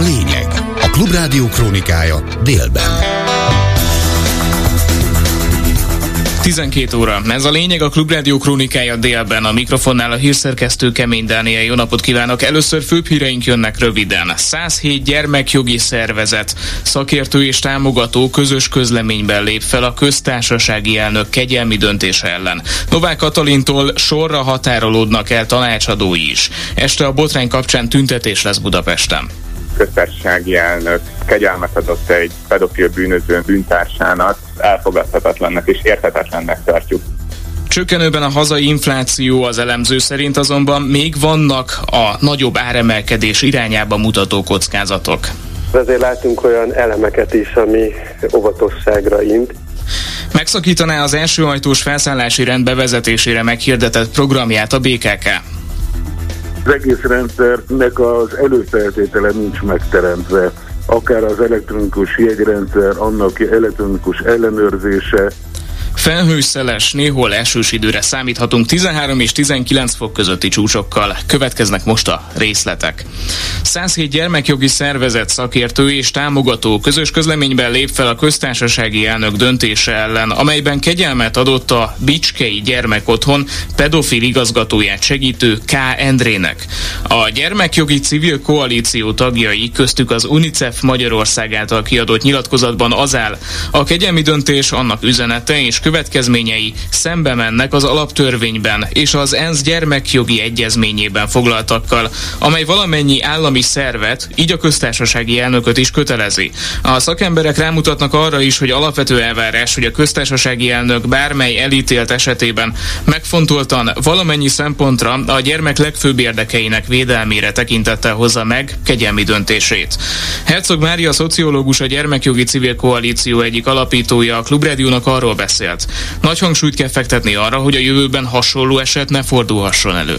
lényeg. A Klubrádió krónikája délben. 12 óra. Ez a lényeg a Klubrádió krónikája délben. A mikrofonnál a hírszerkesztő Kemény Dániel. Jó napot kívánok! Először főbb híreink jönnek röviden. 107 gyermekjogi szervezet, szakértő és támogató közös közleményben lép fel a köztársasági elnök kegyelmi döntése ellen. Novák Katalintól sorra határolódnak el tanácsadói is. Este a botrány kapcsán tüntetés lesz Budapesten köztársasági elnök kegyelmet adott egy pedofil bűnöző bűntársának, elfogadhatatlannak és érthetetlennek tartjuk. Csökkenőben a hazai infláció az elemző szerint azonban még vannak a nagyobb áremelkedés irányába mutató kockázatok. Ezért látunk olyan elemeket is, ami óvatosságra int. Megszakítaná az első ajtós felszállási rend bevezetésére meghirdetett programját a BKK az egész rendszernek az előfeltétele nincs megteremtve. Akár az elektronikus jegyrendszer, annak elektronikus ellenőrzése, Felhőszeles, néhol esős időre számíthatunk 13 és 19 fok közötti csúcsokkal. Következnek most a részletek. 107 gyermekjogi szervezet szakértő és támogató közös közleményben lép fel a köztársasági elnök döntése ellen, amelyben kegyelmet adott a Bicskei gyermekotthon pedofil igazgatóját segítő K. Endrének. A gyermekjogi civil koalíció tagjai köztük az UNICEF Magyarország által kiadott nyilatkozatban az áll. A kegyelmi döntés annak üzenete és következményei szembe mennek az alaptörvényben és az ENSZ gyermekjogi egyezményében foglaltakkal, amely valamennyi állami szervet, így a köztársasági elnököt is kötelezi. A szakemberek rámutatnak arra is, hogy alapvető elvárás, hogy a köztársasági elnök bármely elítélt esetében megfontoltan valamennyi szempontra a gyermek legfőbb érdekeinek védelmére tekintettel hozza meg kegyelmi döntését. Herzog Mária szociológus a Gyermekjogi Civil Koalíció egyik alapítója a Klubrádiónak arról beszélt, nagy hangsúlyt kell fektetni arra, hogy a jövőben hasonló eset ne fordulhasson elő.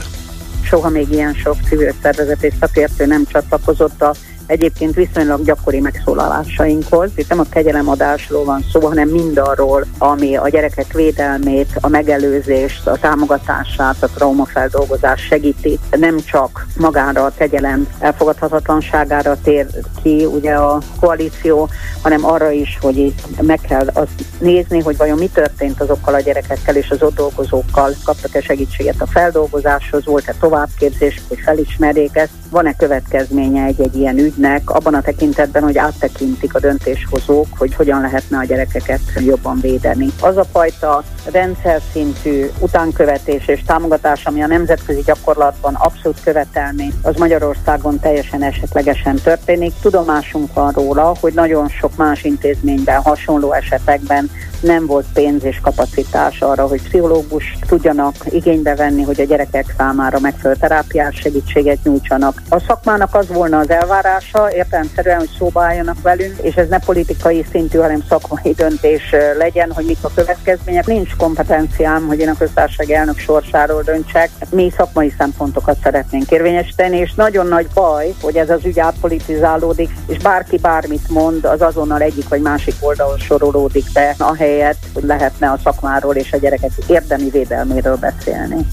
Soha még ilyen sok civil szervezet és szakértő nem csatlakozott a egyébként viszonylag gyakori megszólalásainkhoz. Itt nem a kegyelemadásról van szó, hanem mindarról, ami a gyerekek védelmét, a megelőzést, a támogatását, a traumafeldolgozást segíti. Nem csak magára a kegyelem elfogadhatatlanságára tér ki ugye a koalíció, hanem arra is, hogy meg kell azt nézni, hogy vajon mi történt azokkal a gyerekekkel és az ott dolgozókkal, kaptak-e segítséget a feldolgozáshoz, volt-e továbbképzés, hogy felismerjék ezt, van-e következménye egy-egy ilyen ügynek abban a tekintetben, hogy áttekintik a döntéshozók, hogy hogyan lehetne a gyerekeket jobban védeni. Az a fajta rendszer szintű utánkövetés és támogatás, ami a nemzetközi gyakorlatban abszolút követelmény, az Magyarországon teljesen esetlegesen történik. Tudomásunk van róla, hogy nagyon sok más intézményben, hasonló esetekben nem volt pénz és kapacitás arra, hogy pszichológus tudjanak igénybe venni, hogy a gyerekek számára megfelelő terápiás segítséget nyújtsanak. A szakmának az volna az elvárása, értelemszerűen, hogy szóba álljanak velünk, és ez ne politikai szintű, hanem szakmai döntés legyen, hogy mik a következmények. Nincs kompetenciám, hogy én a köztársaság elnök sorsáról döntsek. Mi szakmai szempontokat szeretnénk érvényesíteni, és nagyon nagy baj, hogy ez az ügy átpolitizálódik, és bárki bármit mond, az azonnal egyik vagy másik oldalon sorolódik be, ahely ahelyett, hogy lehetne a szakmáról és a gyerekek érdemi védelméről beszélni.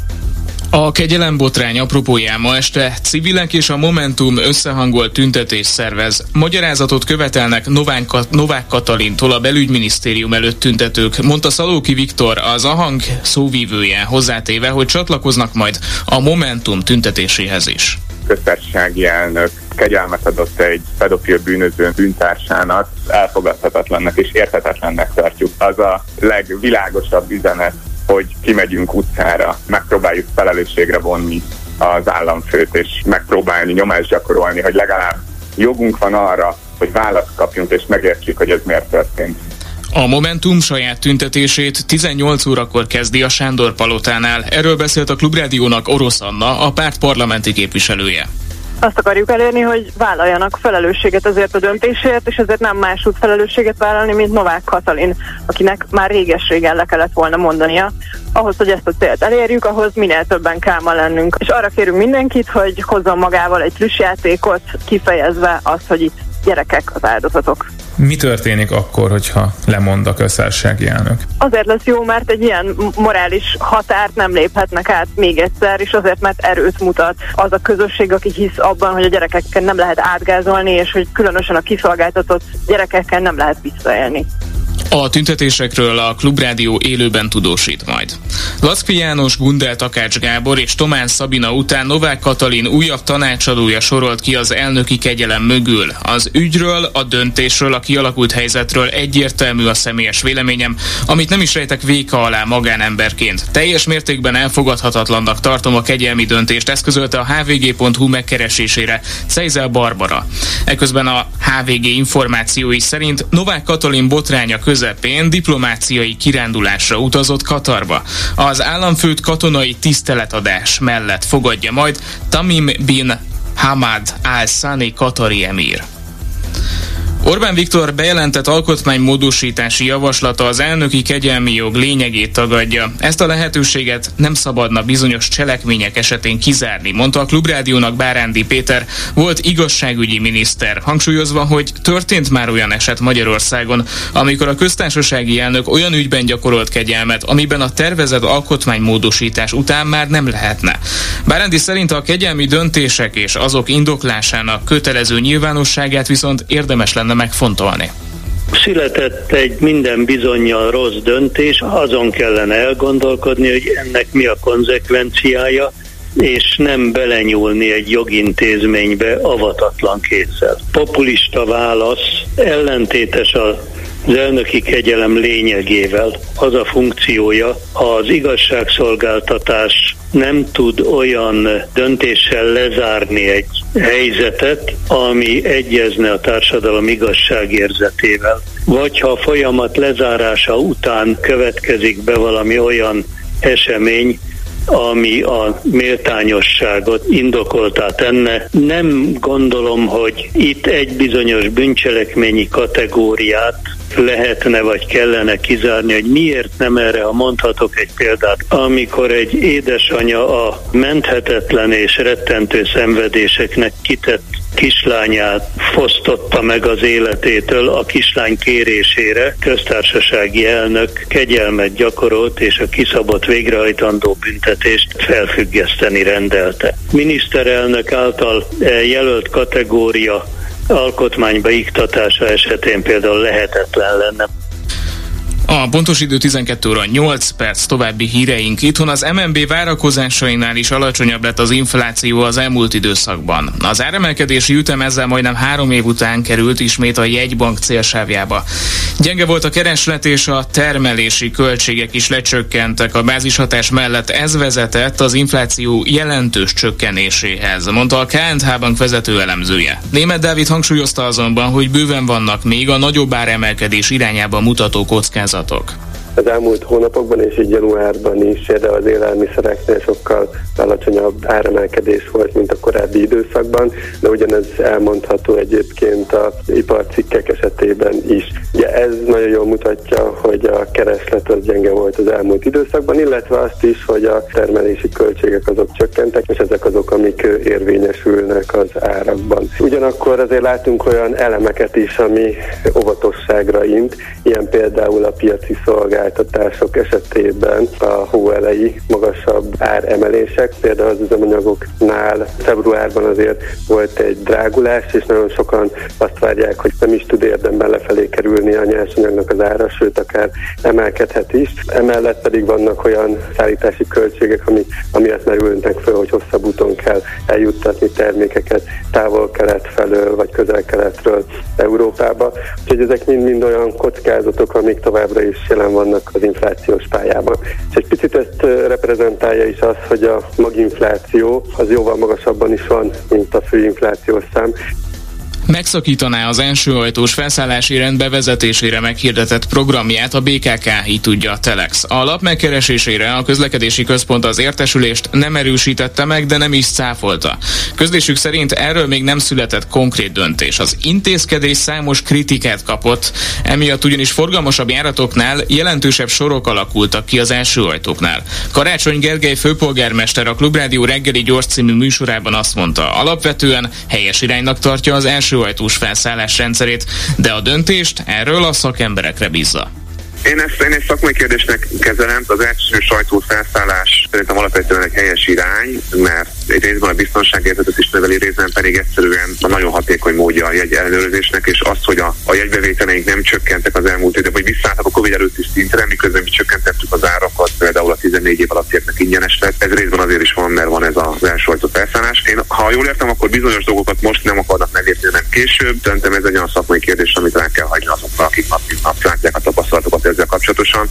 A kegyelembotrány apropóján ma este civilek és a Momentum összehangolt tüntetés szervez. Magyarázatot követelnek Novák, Novák Katalintól a belügyminisztérium előtt tüntetők, mondta Szalóki Viktor, az Ahang szóvívője hozzátéve, hogy csatlakoznak majd a Momentum tüntetéséhez is. Köztársasági elnök kegyelmet adott egy pedofil bűnöző bűntársának, elfogadhatatlannak és érthetetlennek tartjuk. Az a legvilágosabb üzenet, hogy kimegyünk utcára, megpróbáljuk felelősségre vonni az államfőt, és megpróbálni nyomást gyakorolni, hogy legalább jogunk van arra, hogy választ kapjunk, és megértsük, hogy ez miért történt. A Momentum saját tüntetését 18 órakor kezdi a Sándor Palotánál. Erről beszélt a Klubrádiónak Orosz Anna, a párt parlamenti képviselője azt akarjuk elérni, hogy vállaljanak felelősséget azért a döntésért, és ezért nem más út felelősséget vállalni, mint Novák Katalin, akinek már réges-régen le kellett volna mondania. Ahhoz, hogy ezt a célt elérjük, ahhoz minél többen kell ma lennünk. És arra kérünk mindenkit, hogy hozzon magával egy játékot, kifejezve azt, hogy itt gyerekek az áldozatok. Mi történik akkor, hogyha lemond a köztársasági elnök? Azért lesz jó, mert egy ilyen morális határt nem léphetnek át még egyszer, és azért, mert erőt mutat az a közösség, aki hisz abban, hogy a gyerekekkel nem lehet átgázolni, és hogy különösen a kiszolgáltatott gyerekekkel nem lehet visszaélni. A tüntetésekről a Klubrádió élőben tudósít majd. Laszkvi János, Gundel Takács Gábor és Tomán Szabina után Novák Katalin újabb tanácsadója sorolt ki az elnöki kegyelem mögül. Az ügyről, a döntésről, a kialakult helyzetről egyértelmű a személyes véleményem, amit nem is rejtek véka alá magánemberként. Teljes mértékben elfogadhatatlannak tartom a kegyelmi döntést, eszközölte a hvg.hu megkeresésére Cejzel Barbara. Eközben a HVG információi szerint Novák Katalin botránya köz közepén diplomáciai kirándulásra utazott Katarba. Az államfőt katonai tiszteletadás mellett fogadja majd Tamim bin Hamad al-Sani Katari emír. Orbán Viktor bejelentett alkotmánymódosítási javaslata az elnöki kegyelmi jog lényegét tagadja. Ezt a lehetőséget nem szabadna bizonyos cselekmények esetén kizárni, mondta a Klubrádiónak Bárándi Péter, volt igazságügyi miniszter, hangsúlyozva, hogy történt már olyan eset Magyarországon, amikor a köztársasági elnök olyan ügyben gyakorolt kegyelmet, amiben a tervezett alkotmánymódosítás után már nem lehetne. Bárándi szerint a kegyelmi döntések és azok indoklásának kötelező nyilvánosságát viszont érdemes lenne megfontolni? Született egy minden bizonyal rossz döntés, azon kellene elgondolkodni, hogy ennek mi a konzekvenciája, és nem belenyúlni egy jogintézménybe avatatlan kézzel. Populista válasz ellentétes a az elnöki kegyelem lényegével. Az a funkciója, ha az igazságszolgáltatás nem tud olyan döntéssel lezárni egy helyzetet, ami egyezne a társadalom igazságérzetével. Vagy ha a folyamat lezárása után következik be valami olyan esemény, ami a méltányosságot indokoltá tenne. Nem gondolom, hogy itt egy bizonyos bűncselekményi kategóriát lehetne vagy kellene kizárni, hogy miért nem erre, ha mondhatok egy példát, amikor egy édesanya a menthetetlen és rettentő szenvedéseknek kitett kislányát fosztotta meg az életétől a kislány kérésére, köztársasági elnök kegyelmet gyakorolt és a kiszabott végrehajtandó büntetést felfüggeszteni rendelte. Miniszterelnök által jelölt kategória alkotmányba iktatása esetén például lehetetlen lenne. A pontos idő 12 óra 8 perc további híreink. Itthon az MNB várakozásainál is alacsonyabb lett az infláció az elmúlt időszakban. Az áremelkedési ütem ezzel majdnem három év után került ismét a jegybank célsávjába. Gyenge volt a kereslet és a termelési költségek is lecsökkentek a bázishatás mellett. Ez vezetett az infláció jelentős csökkenéséhez, mondta a KNH bank vezető elemzője. Német Dávid hangsúlyozta azonban, hogy bőven vannak még a nagyobb áremelkedés irányába mutató kockázatok kockázatok? Az elmúlt hónapokban és így januárban is de az élelmiszereknél sokkal alacsonyabb áremelkedés volt, mint a korábbi időszakban, de ugyanez elmondható egyébként a iparcikkek esetében is. Ugye ez nagyon jól mutatja, hogy a kereslet az gyenge volt az elmúlt időszakban, illetve azt is, hogy a termelési költségek azok csökkentek, és ezek azok, amik érvényesülnek az árakban. Ugyanakkor azért látunk olyan elemeket is, ami óvatosságra int, ilyen például a piaci szolgáltatások esetében a hóelei magasabb áremelések, például az üzemanyagoknál februárban azért volt egy drágulás, és nagyon sokan azt várják, hogy nem is tud érdemben lefelé kerülni a nyersanyagnak az ára, sőt akár emelkedhet is. Emellett pedig vannak olyan szállítási költségek, ami, amiatt merülnek föl, hogy hosszabb úton kell eljuttatni termékeket távol-kelet felől, vagy közel-keletről Európába. Úgyhogy ezek mind-mind olyan kockázatok, amik továbbra is jelen vannak az inflációs pályában. És egy picit ezt reprezentálja is az, hogy a maginfláció az jóval magasabban is van, mint a főinflációs szám, megszakítaná az első ajtós felszállási rend bevezetésére meghirdetett programját a BKK, így tudja a Telex. A lap megkeresésére a közlekedési központ az értesülést nem erősítette meg, de nem is cáfolta. Közlésük szerint erről még nem született konkrét döntés. Az intézkedés számos kritikát kapott, emiatt ugyanis forgalmasabb járatoknál jelentősebb sorok alakultak ki az első ajtóknál. Karácsony Gergely főpolgármester a Klubrádió reggeli gyors című műsorában azt mondta, alapvetően helyes iránynak tartja az első elsőajtós felszállás rendszerét, de a döntést erről a szakemberekre bízza. Én ezt én egy szakmai kérdésnek kezelem, az első sajtó felszállás szerintem alapvetően egy helyes irány, mert részben a biztonságérzetet is növeli, részben pedig egyszerűen a nagyon hatékony módja a jegy ellenőrzésnek, és az, hogy a, a jegybevételeink nem csökkentek az elmúlt időben, vagy visszaálltak a Covid előtti szintre, miközben mi csökkentettük az árakat, például a 14 év alattieknek ingyenes lett. Ez részben azért is van, mert van ez az első ajtó felszállás. Én, ha jól értem, akkor bizonyos dolgokat most nem akarnak megérteni, nem később. Szerintem ez egy olyan szakmai kérdés, amit rá kell hagyni azokra, akik nap mint nap látják a tapasztalatokat ezzel kapcsolatosan.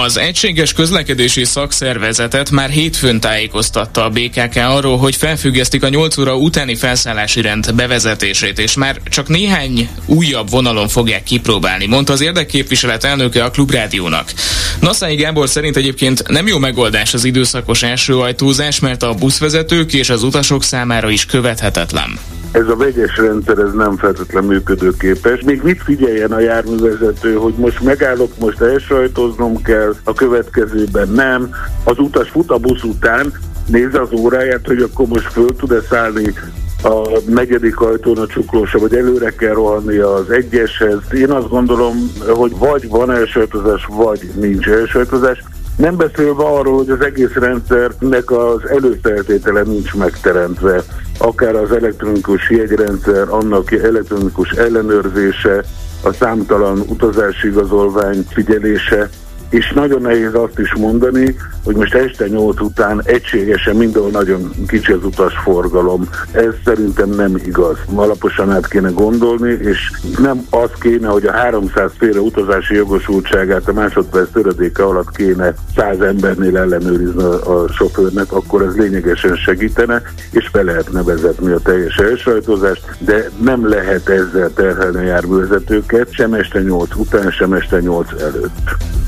Az Egységes Közlekedési Szakszervezetet már hétfőn tájékoztatta a BKK arról, hogy felfüggesztik a 8 óra utáni felszállási rend bevezetését, és már csak néhány újabb vonalon fogják kipróbálni, mondta az érdekképviselet elnöke a Klubrádiónak. Nasszányi Gábor szerint egyébként nem jó megoldás az időszakos első ajtózás, mert a buszvezetők és az utasok számára is követhetetlen ez a vegyes rendszer ez nem feltétlenül működőképes. Még mit figyeljen a járművezető, hogy most megállok, most elsajtoznom kell, a következőben nem. Az utas fut a busz után, nézze az óráját, hogy akkor most föl tud-e szállni a negyedik ajtón a csuklósa, vagy előre kell rohanni az egyeshez. Én azt gondolom, hogy vagy van elsajtozás, vagy nincs elsajtozás. Nem beszélve arról, hogy az egész rendszernek az előfeltétele nincs megteremtve. Akár az elektronikus jegyrendszer, annak elektronikus ellenőrzése, a számtalan utazási igazolvány figyelése, és nagyon nehéz azt is mondani, hogy most este nyolc után egységesen mindenhol nagyon kicsi az utasforgalom. Ez szerintem nem igaz. Alaposan át kéne gondolni, és nem az kéne, hogy a 300 féle utazási jogosultságát a másodperc töredéke alatt kéne 100 embernél ellenőrizni a sofőrnek, akkor ez lényegesen segítene, és be lehetne vezetni a teljes elsajtozást, de nem lehet ezzel terhelni a járművezetőket, sem este 8 után, sem este 8 előtt.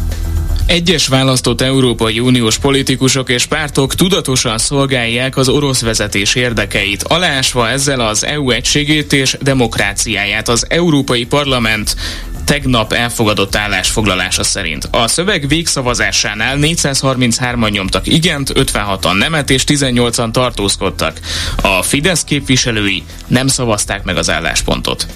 Egyes választott Európai Uniós politikusok és pártok tudatosan szolgálják az orosz vezetés érdekeit, alásva ezzel az EU egységét és demokráciáját. Az Európai Parlament tegnap elfogadott állásfoglalása szerint. A szöveg végszavazásánál 433-an nyomtak igent, 56-an nemet és 18-an tartózkodtak. A Fidesz képviselői nem szavazták meg az álláspontot.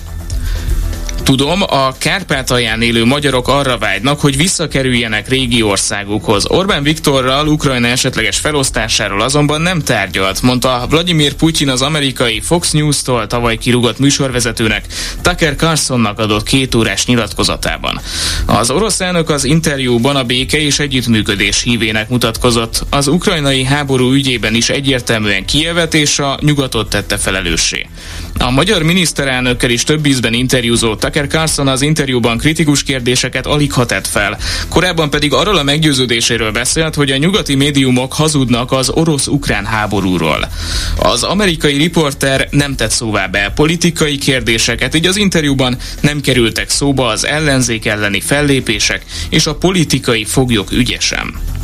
Tudom, a Kárpátalján élő magyarok arra vágynak, hogy visszakerüljenek régi országukhoz. Orbán Viktorral Ukrajna esetleges felosztásáról azonban nem tárgyalt, mondta Vladimir Putyin az amerikai Fox News-tól tavaly kirúgott műsorvezetőnek, Tucker Carlsonnak adott két órás nyilatkozatában. Az orosz elnök az interjúban a béke és együttműködés hívének mutatkozott. Az ukrajnai háború ügyében is egyértelműen Kievet és a nyugatot tette felelőssé. A magyar miniszterelnökkel is több ízben interjúzott Tucker Carlson az interjúban kritikus kérdéseket alig hatett fel. Korábban pedig arról a meggyőződéséről beszélt, hogy a nyugati médiumok hazudnak az orosz-ukrán háborúról. Az amerikai riporter nem tett szóvá be politikai kérdéseket, így az interjúban nem kerültek szóba az ellenzék elleni fellépések és a politikai foglyok ügyesen.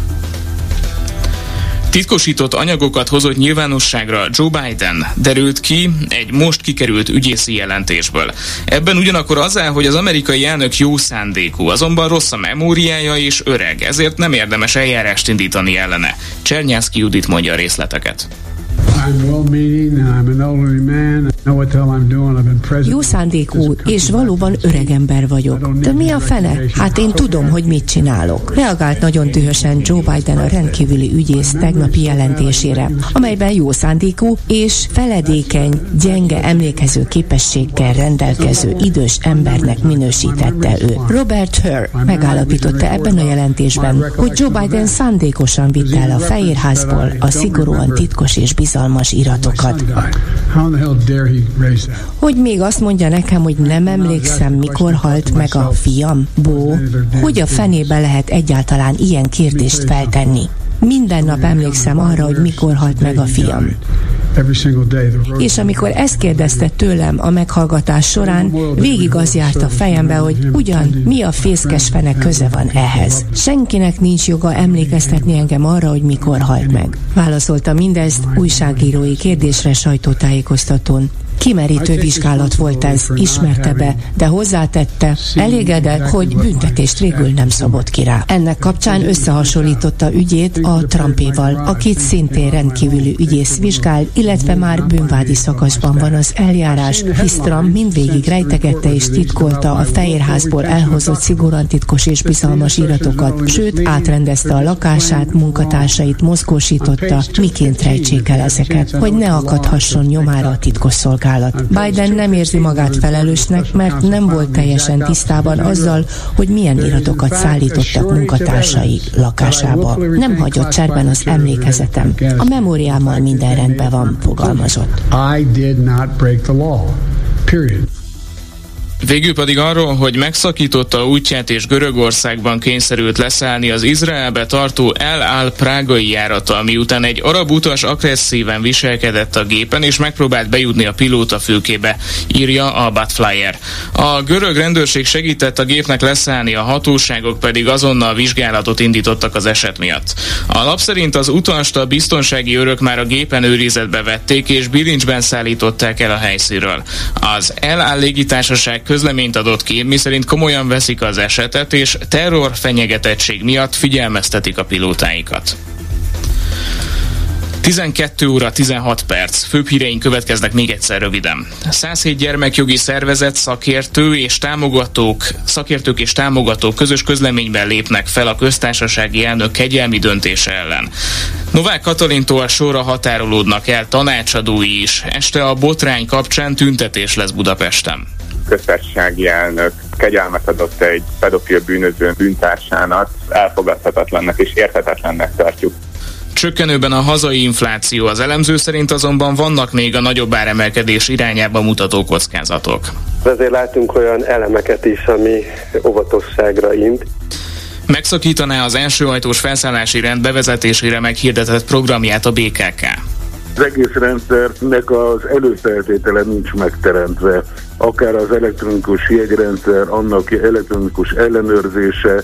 Titkosított anyagokat hozott nyilvánosságra Joe Biden, derült ki egy most kikerült ügyészi jelentésből. Ebben ugyanakkor az áll, hogy az amerikai elnök jó szándékú, azonban rossz a memóriája és öreg, ezért nem érdemes eljárást indítani ellene. Csernyászki Judit mondja a részleteket. Jó szándékú, és valóban öreg ember vagyok. De mi a fene? Hát én tudom, hogy mit csinálok. Reagált nagyon dühösen Joe Biden a rendkívüli ügyész tegnapi jelentésére, amelyben jó szándékú és feledékeny, gyenge emlékező képességgel rendelkező idős embernek minősítette ő. Robert Hur megállapította ebben a jelentésben, hogy Joe Biden szándékosan vitte el a Fehérházból a szigorúan titkos és bizalmas iratokat. Hogy még azt mondja nekem, hogy nem emlékszem, mikor halt meg a fiam, Bó? Hogy a fenébe lehet egyáltalán ilyen kérdést feltenni? Minden nap emlékszem arra, hogy mikor halt meg a fiam. És amikor ezt kérdezte tőlem a meghallgatás során, végig az járt a fejembe, hogy ugyan mi a fészkes fene köze van ehhez. Senkinek nincs joga emlékeztetni engem arra, hogy mikor halt meg. Válaszolta mindezt újságírói kérdésre sajtótájékoztatón. Kimerítő vizsgálat volt ez, ismerte be, de hozzátette, elégedett, hogy büntetést végül nem szabott ki rá. Ennek kapcsán összehasonlította ügyét a Trumpéval, akit szintén rendkívüli ügyész vizsgál, illetve már bűnvádi szakaszban van az eljárás, hisz Trump mindvégig rejtegette és titkolta a Fehérházból elhozott szigorúan titkos és bizalmas iratokat, sőt átrendezte a lakását, munkatársait mozgósította, miként rejtsék el ezeket, hogy ne akadhasson nyomára a titkosszolgálat. Biden nem érzi magát felelősnek, mert nem volt teljesen tisztában azzal, hogy milyen iratokat szállítottak munkatársai lakásába. Nem hagyott cserben az emlékezetem. A memóriámmal minden rendben van, fogalmazott. I did not break the law. Period. Végül pedig arról, hogy megszakította útját és Görögországban kényszerült leszállni az Izraelbe tartó El Al prágai járata, miután egy arab utas agresszíven viselkedett a gépen és megpróbált bejutni a pilóta fülkébe, írja a Batflyer. A görög rendőrség segített a gépnek leszállni, a hatóságok pedig azonnal vizsgálatot indítottak az eset miatt. A lap szerint az utast a biztonsági örök már a gépen őrizetbe vették és bilincsben szállították el a helyszínről. Az El Al légitársaság közleményt adott ki, miszerint komolyan veszik az esetet, és terror fenyegetettség miatt figyelmeztetik a pilótáikat. 12 óra 16 perc. Főbb híreink következnek még egyszer röviden. 107 gyermekjogi szervezet, szakértő és támogatók, szakértők és támogatók közös közleményben lépnek fel a köztársasági elnök kegyelmi döntése ellen. Novák Katalintól sorra határolódnak el tanácsadói is. Este a botrány kapcsán tüntetés lesz Budapesten köztársasági elnök kegyelmet adott egy pedofil bűnöző bűntársának, elfogadhatatlannak és érthetetlennek tartjuk. Csökkenőben a hazai infláció az elemző szerint azonban vannak még a nagyobb áremelkedés irányába mutató kockázatok. Azért látunk olyan elemeket is, ami óvatosságra int. Megszakítaná az első ajtós felszállási rend bevezetésére meghirdetett programját a BKK az egész rendszernek az előfeltétele nincs megteremtve. Akár az elektronikus jegyrendszer, annak elektronikus ellenőrzése,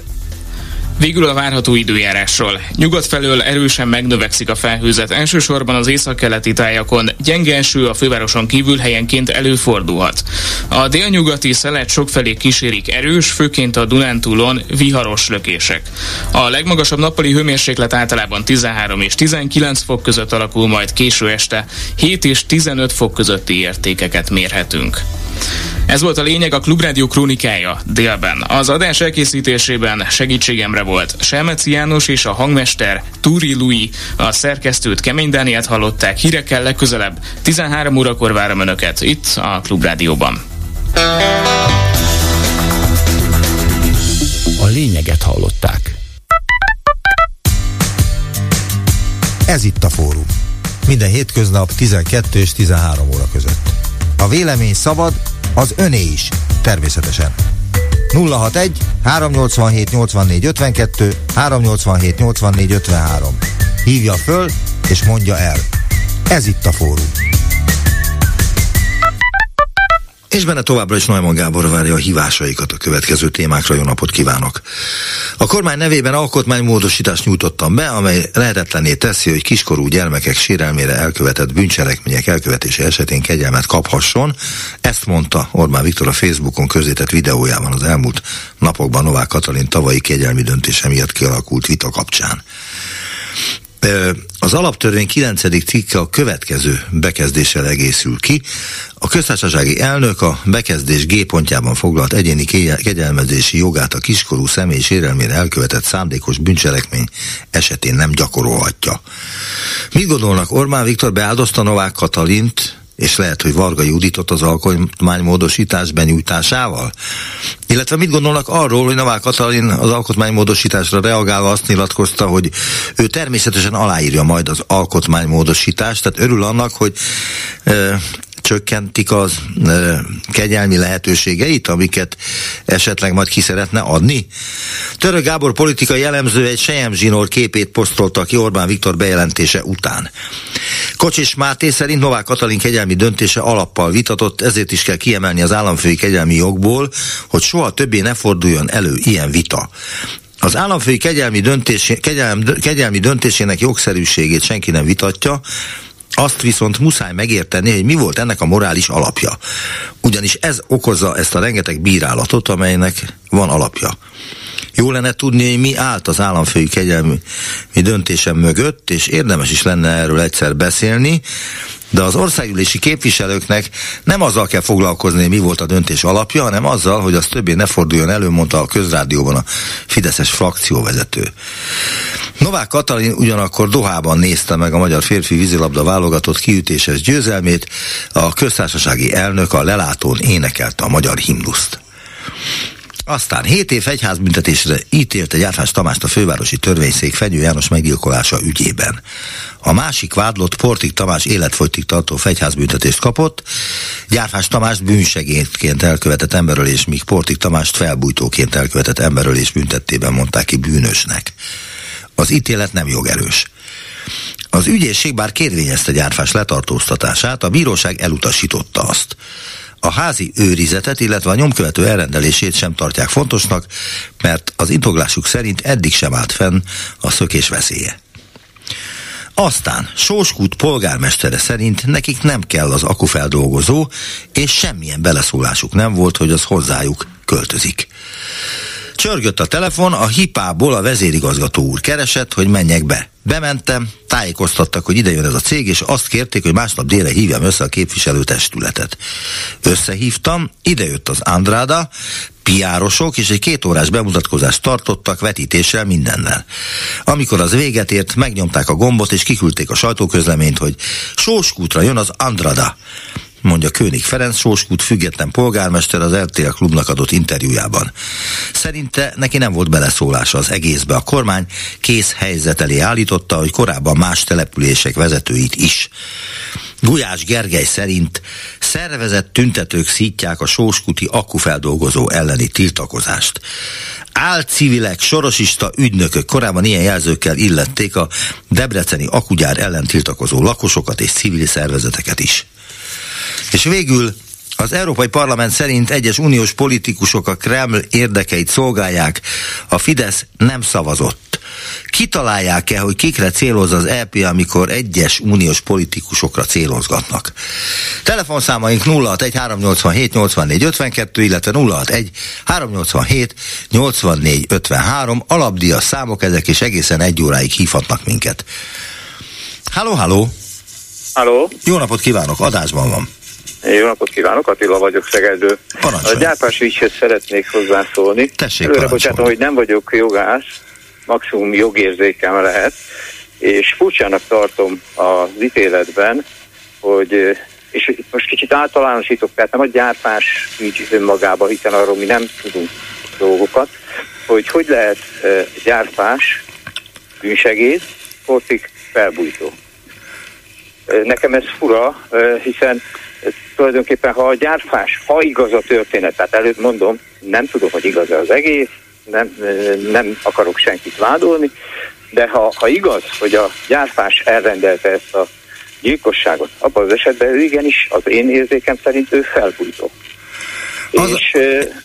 Végül a várható időjárásról. Nyugat felől erősen megnövekszik a felhőzet, elsősorban az északkeleti tájakon. Gyenge eső a fővároson kívül helyenként előfordulhat. A délnyugati szelet sokfelé kísérik erős, főként a Dunántúlon viharos lökések. A legmagasabb nappali hőmérséklet általában 13 és 19 fok között alakul, majd késő este 7 és 15 fok közötti értékeket mérhetünk. Ez volt a lényeg a Klubrádió krónikája délben. Az adás elkészítésében segítségemre volt Selmeci János és a hangmester Túri Lui, a szerkesztőt Kemény Dániát hallották, hírekkel legközelebb 13 órakor várom Önöket itt a Klubrádióban. A lényeget hallották. Ez itt a fórum. Minden hétköznap 12 és 13 óra között. A vélemény szabad, az öné is, természetesen. 061 387 84 52 387 84 53. Hívja föl és mondja el. Ez itt a fórum. És benne továbbra is Neumann Gábor várja a hívásaikat a következő témákra. Jó napot kívánok! A kormány nevében alkotmánymódosítást nyújtottam be, amely lehetetlené teszi, hogy kiskorú gyermekek sérelmére elkövetett bűncselekmények elkövetése esetén kegyelmet kaphasson. Ezt mondta Orbán Viktor a Facebookon közétett videójában az elmúlt napokban Novák Katalin tavalyi kegyelmi döntése miatt kialakult vita kapcsán. Az alaptörvény 9. cikke a következő bekezdéssel egészül ki. A köztársasági elnök a bekezdés G pontjában foglalt egyéni kegyelmezési jogát a kiskorú személy sérelmére elkövetett szándékos bűncselekmény esetén nem gyakorolhatja. Mit gondolnak Orbán Viktor beáldozta Novák Katalint, és lehet, hogy Varga Juditot az alkotmánymódosítás benyújtásával? Illetve mit gondolnak arról, hogy Novák Katalin az alkotmánymódosításra reagálva azt nyilatkozta, hogy ő természetesen aláírja majd az alkotmánymódosítást, tehát örül annak, hogy e, csökkentik az e, kegyelmi lehetőségeit, amiket esetleg majd ki szeretne adni? Török Gábor politikai jellemző egy Sejem Zsinór képét posztolta ki Orbán Viktor bejelentése után. Kocsis Máté szerint Novák Katalin kegyelmi döntése alappal vitatott, ezért is kell kiemelni az államfői kegyelmi jogból, hogy soha többé ne forduljon elő ilyen vita. Az államfői kegyelmi, döntés, kegyelmi, kegyelmi döntésének jogszerűségét senki nem vitatja, Azt viszont muszáj megérteni, hogy mi volt ennek a morális alapja. Ugyanis ez okozza ezt a rengeteg bírálatot, amelynek van alapja. Jó lenne tudni, hogy mi állt az államfői kegyelmi döntésem mögött, és érdemes is lenne erről egyszer beszélni, de az országgyűlési képviselőknek nem azzal kell foglalkozni, mi volt a döntés alapja, hanem azzal, hogy az többé ne forduljon elő, mondta a közrádióban a Fideszes frakcióvezető. Novák Katalin ugyanakkor Dohában nézte meg a magyar férfi vízilabda válogatott kiütéses győzelmét, a köztársasági elnök a lelátón énekelte a magyar himnuszt. Aztán 7 év egyházbüntetésre ítélte Gyárfás Tamást a fővárosi törvényszék Fenyő János meggyilkolása ügyében. A másik vádlott Portik Tamás életfogytig tartó fegyházbüntetést kapott, Gyárfás Tamást bűnsegétként elkövetett emberölés, míg Portik Tamást felbújtóként elkövetett emberölés büntettében mondták ki bűnösnek. Az ítélet nem jogerős. Az ügyészség bár kérvényezte gyárfás letartóztatását, a bíróság elutasította azt a házi őrizetet, illetve a nyomkövető elrendelését sem tartják fontosnak, mert az intoglásuk szerint eddig sem állt fenn a szökés veszélye. Aztán Sóskút polgármestere szerint nekik nem kell az akufeldolgozó, és semmilyen beleszólásuk nem volt, hogy az hozzájuk költözik. Csörgött a telefon, a hipából a vezérigazgató úr keresett, hogy menjek be. Bementem, tájékoztattak, hogy ide jön ez a cég, és azt kérték, hogy másnap délre hívjam össze a képviselőtestületet. Összehívtam, ide jött az Andráda, piárosok, és egy két órás bemutatkozást tartottak vetítéssel mindennel. Amikor az véget ért, megnyomták a gombot, és kiküldték a sajtóközleményt, hogy Sóskútra jön az Andrada mondja König Ferenc Sóskút független polgármester az RTL klubnak adott interjújában. Szerinte neki nem volt beleszólása az egészbe. A kormány kész helyzet elé állította, hogy korábban más települések vezetőit is. Gulyás Gergely szerint szervezett tüntetők szítják a sóskuti akkufeldolgozó elleni tiltakozást. Álcivilek, sorosista ügynökök korábban ilyen jelzőkkel illették a debreceni akugyár ellen tiltakozó lakosokat és civil szervezeteket is. És végül az Európai Parlament szerint egyes uniós politikusok a Kreml érdekeit szolgálják, a Fidesz nem szavazott. Kitalálják-e, hogy kikre céloz az EP, amikor egyes uniós politikusokra célozgatnak? Telefonszámaink 061 387 84 52, illetve 061 387 84 53. Alapdias számok ezek, és egészen egy óráig hívhatnak minket. Halló, halló! Halló! Jó napot kívánok, adásban van. Jó napot kívánok, Attila vagyok Szegedről. A gyárpás ügyhez szeretnék hozzászólni. Tessék, Előre bocsátom, hogy nem vagyok jogász, maximum jogérzékem lehet, és furcsának tartom az ítéletben, hogy és most kicsit általánosítok, tehát nem a gyártás ügy önmagában, hiszen arról mi nem tudunk dolgokat, hogy hogy lehet gyártás, bűnsegéd, portik felbújtó. Nekem ez fura, hiszen tulajdonképpen, ha a gyárfás, ha igaz a történet, tehát előtt mondom, nem tudom, hogy igaz az egész, nem, nem akarok senkit vádolni, de ha, ha igaz, hogy a gyárfás elrendelte ezt a gyilkosságot, abban az esetben ő igenis, az én érzékem szerint ő felbújtó. Az, és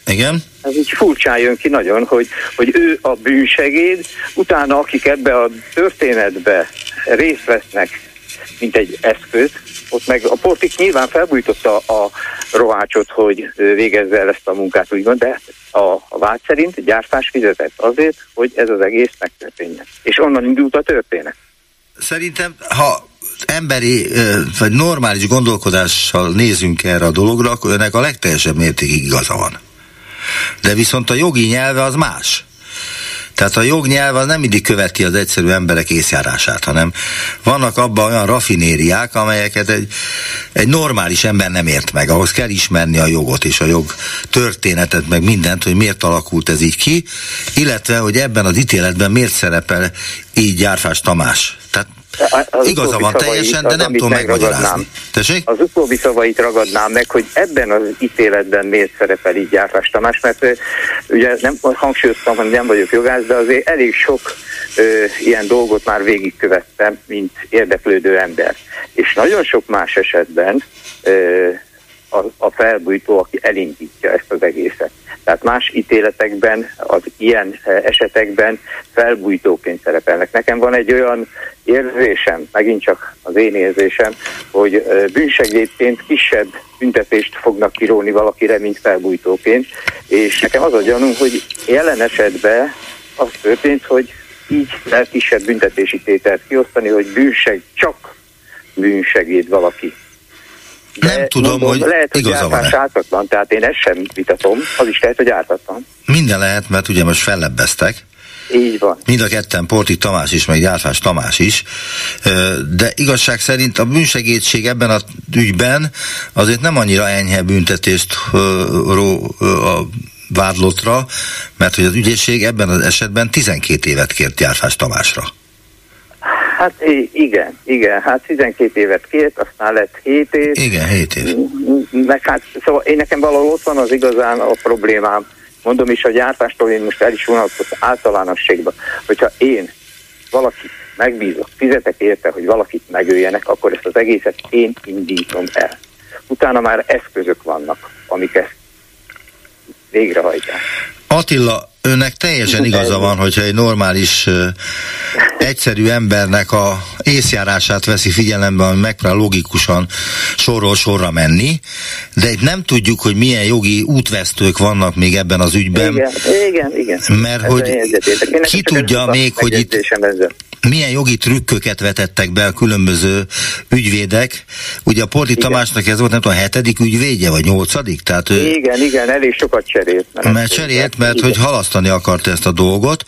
igen? ez így furcsán jön ki nagyon, hogy, hogy ő a bűnsegéd, utána akik ebbe a történetbe részt vesznek, mint egy eszköz, ott meg a Portik nyilván felbújtotta a rohácsot, hogy végezze el ezt a munkát, úgymond, de a, a vád szerint gyártás fizetett azért, hogy ez az egész megtörténjen. És onnan indult a történet. Szerintem, ha emberi vagy normális gondolkodással nézünk erre a dologra, akkor ennek a legteljesebb mértékig igaza van. De viszont a jogi nyelve az más. Tehát a jognyelv az nem mindig követi az egyszerű emberek észjárását, hanem vannak abban olyan rafinériák, amelyeket egy, egy normális ember nem ért meg. Ahhoz kell ismerni a jogot és a jog történetet, meg mindent, hogy miért alakult ez így ki, illetve, hogy ebben az ítéletben miért szerepel így Gyárfás Tamás. Tehát Igaza van teljesen, de nem tudom megmagyarázni. Tessék? Az utóbbi szavait ragadnám meg, hogy ebben az ítéletben miért szerepel így Gyárfás Tamás, mert ugye nem hangsúlyoztam, hogy nem vagyok jogász, de azért elég sok ö, ilyen dolgot már végigkövettem, mint érdeklődő ember. És nagyon sok más esetben ö, a, a felbújtó, aki elindítja ezt az egészet. Tehát más ítéletekben, az ilyen esetekben felbújtóként szerepelnek. Nekem van egy olyan érzésem, megint csak az én érzésem, hogy bűnsegédként kisebb büntetést fognak kiróni valakire, mint felbújtóként, és nekem az a gyanú, hogy jelen esetben az történt, hogy így lehet kisebb büntetési tételt kiosztani, hogy bűnseg, csak bűnsegéd valaki. De nem tudom, mondom, hogy lehet, hogy igaza van ártatlan, tehát én ezt sem vitatom, az is lehet, hogy ártatlan. Minden lehet, mert ugye most fellebbeztek, így van. Mind a ketten, Porti Tamás is, meg Gyárfás Tamás is. De igazság szerint a bűnsegédség ebben a ügyben azért nem annyira enyhe büntetést a vádlottra, mert hogy az ügyészség ebben az esetben 12 évet kért Gyárfás Tamásra. Hát igen, igen, hát 12 évet kért, aztán lett 7 év. Igen, 7 év. Meg hát, szóval én nekem valahol ott van az igazán a problémám, mondom is, a gyártástól én most el is vonalkozom általánosségba, hogyha én valaki megbízok, fizetek érte, hogy valakit megöljenek, akkor ezt az egészet én indítom el. Utána már eszközök vannak, amik ezt végrehajtják. Attila, önnek teljesen igaza van, hogyha egy normális, egyszerű embernek a észjárását veszi figyelembe, ami megpróbál logikusan sorról sorra menni, de itt nem tudjuk, hogy milyen jogi útvesztők vannak még ebben az ügyben. Igen, igen, igen. Mert Ez hogy ki tudja még, hogy itt ezzel milyen jogi trükköket vetettek be a különböző ügyvédek. Ugye a Porti igen. Tamásnak ez volt, nem tudom, a hetedik ügyvédje, vagy nyolcadik? Tehát ő, igen, igen, elég sokat cserélt. Mert, mert cserélt, mert igen. hogy halasztani akarta ezt a dolgot.